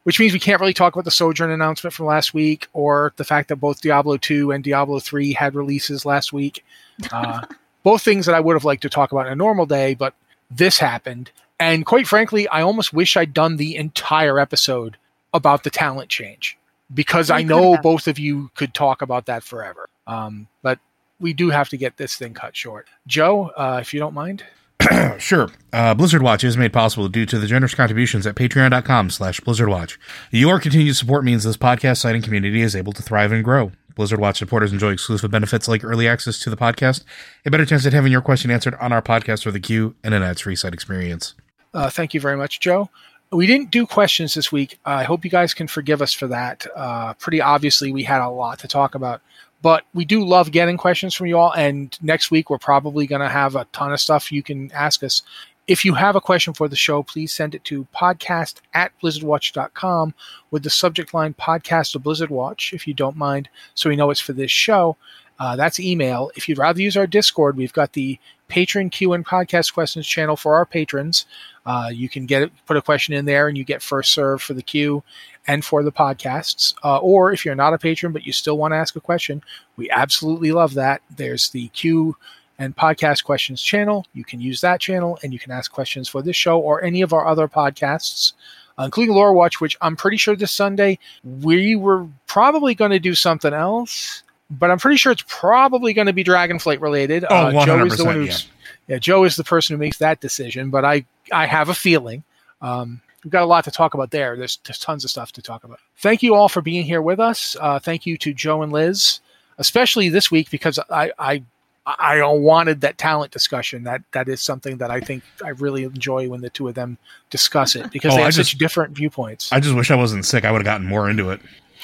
which means we can't really talk about the Sojourn announcement from last week or the fact that both Diablo 2 and Diablo 3 had releases last week. Uh, both things that I would have liked to talk about in a normal day, but this happened. And quite frankly, I almost wish I'd done the entire episode about the talent change because I know both of you could talk about that forever. Um, but we do have to get this thing cut short. Joe, uh, if you don't mind. sure. Uh, Blizzard Watch is made possible due to the generous contributions at patreon.com slash blizzardwatch. Your continued support means this podcast site and community is able to thrive and grow. Blizzard Watch supporters enjoy exclusive benefits like early access to the podcast, a better chance at having your question answered on our podcast or the queue, and an ads-free site experience. Uh, thank you very much, Joe. We didn't do questions this week. Uh, I hope you guys can forgive us for that. Uh, pretty obviously, we had a lot to talk about, but we do love getting questions from you all. And next week, we're probably going to have a ton of stuff you can ask us. If you have a question for the show, please send it to podcast at blizzardwatch.com with the subject line podcast of Blizzard Watch, if you don't mind, so we know it's for this show. Uh, that's email. If you'd rather use our Discord, we've got the patron Q and podcast questions channel for our patrons. Uh, you can get put a question in there, and you get first serve for the queue and for the podcasts. Uh, or if you're not a patron but you still want to ask a question, we absolutely love that. There's the Q and podcast questions channel. You can use that channel and you can ask questions for this show or any of our other podcasts, uh, including Lore Watch, which I'm pretty sure this Sunday we were probably going to do something else, but I'm pretty sure it's probably going to be Dragonflight related. Oh, uh, Joe is the one who's yeah. yeah. Joe is the person who makes that decision, but I I have a feeling. Um, we've got a lot to talk about there. There's, there's tons of stuff to talk about. Thank you all for being here with us. Uh, thank you to Joe and Liz, especially this week because I, I I, I wanted that talent discussion. That that is something that I think I really enjoy when the two of them discuss it because Oh, they have just- such different viewpoints. I just wish I wasn't sick. I would have gotten more into it.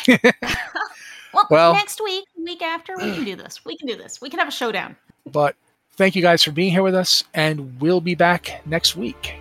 Well, Well- next week, week after, we can do this. We can do this. We can have a showdown. but thank you guys for being here with us, and we'll be back next week.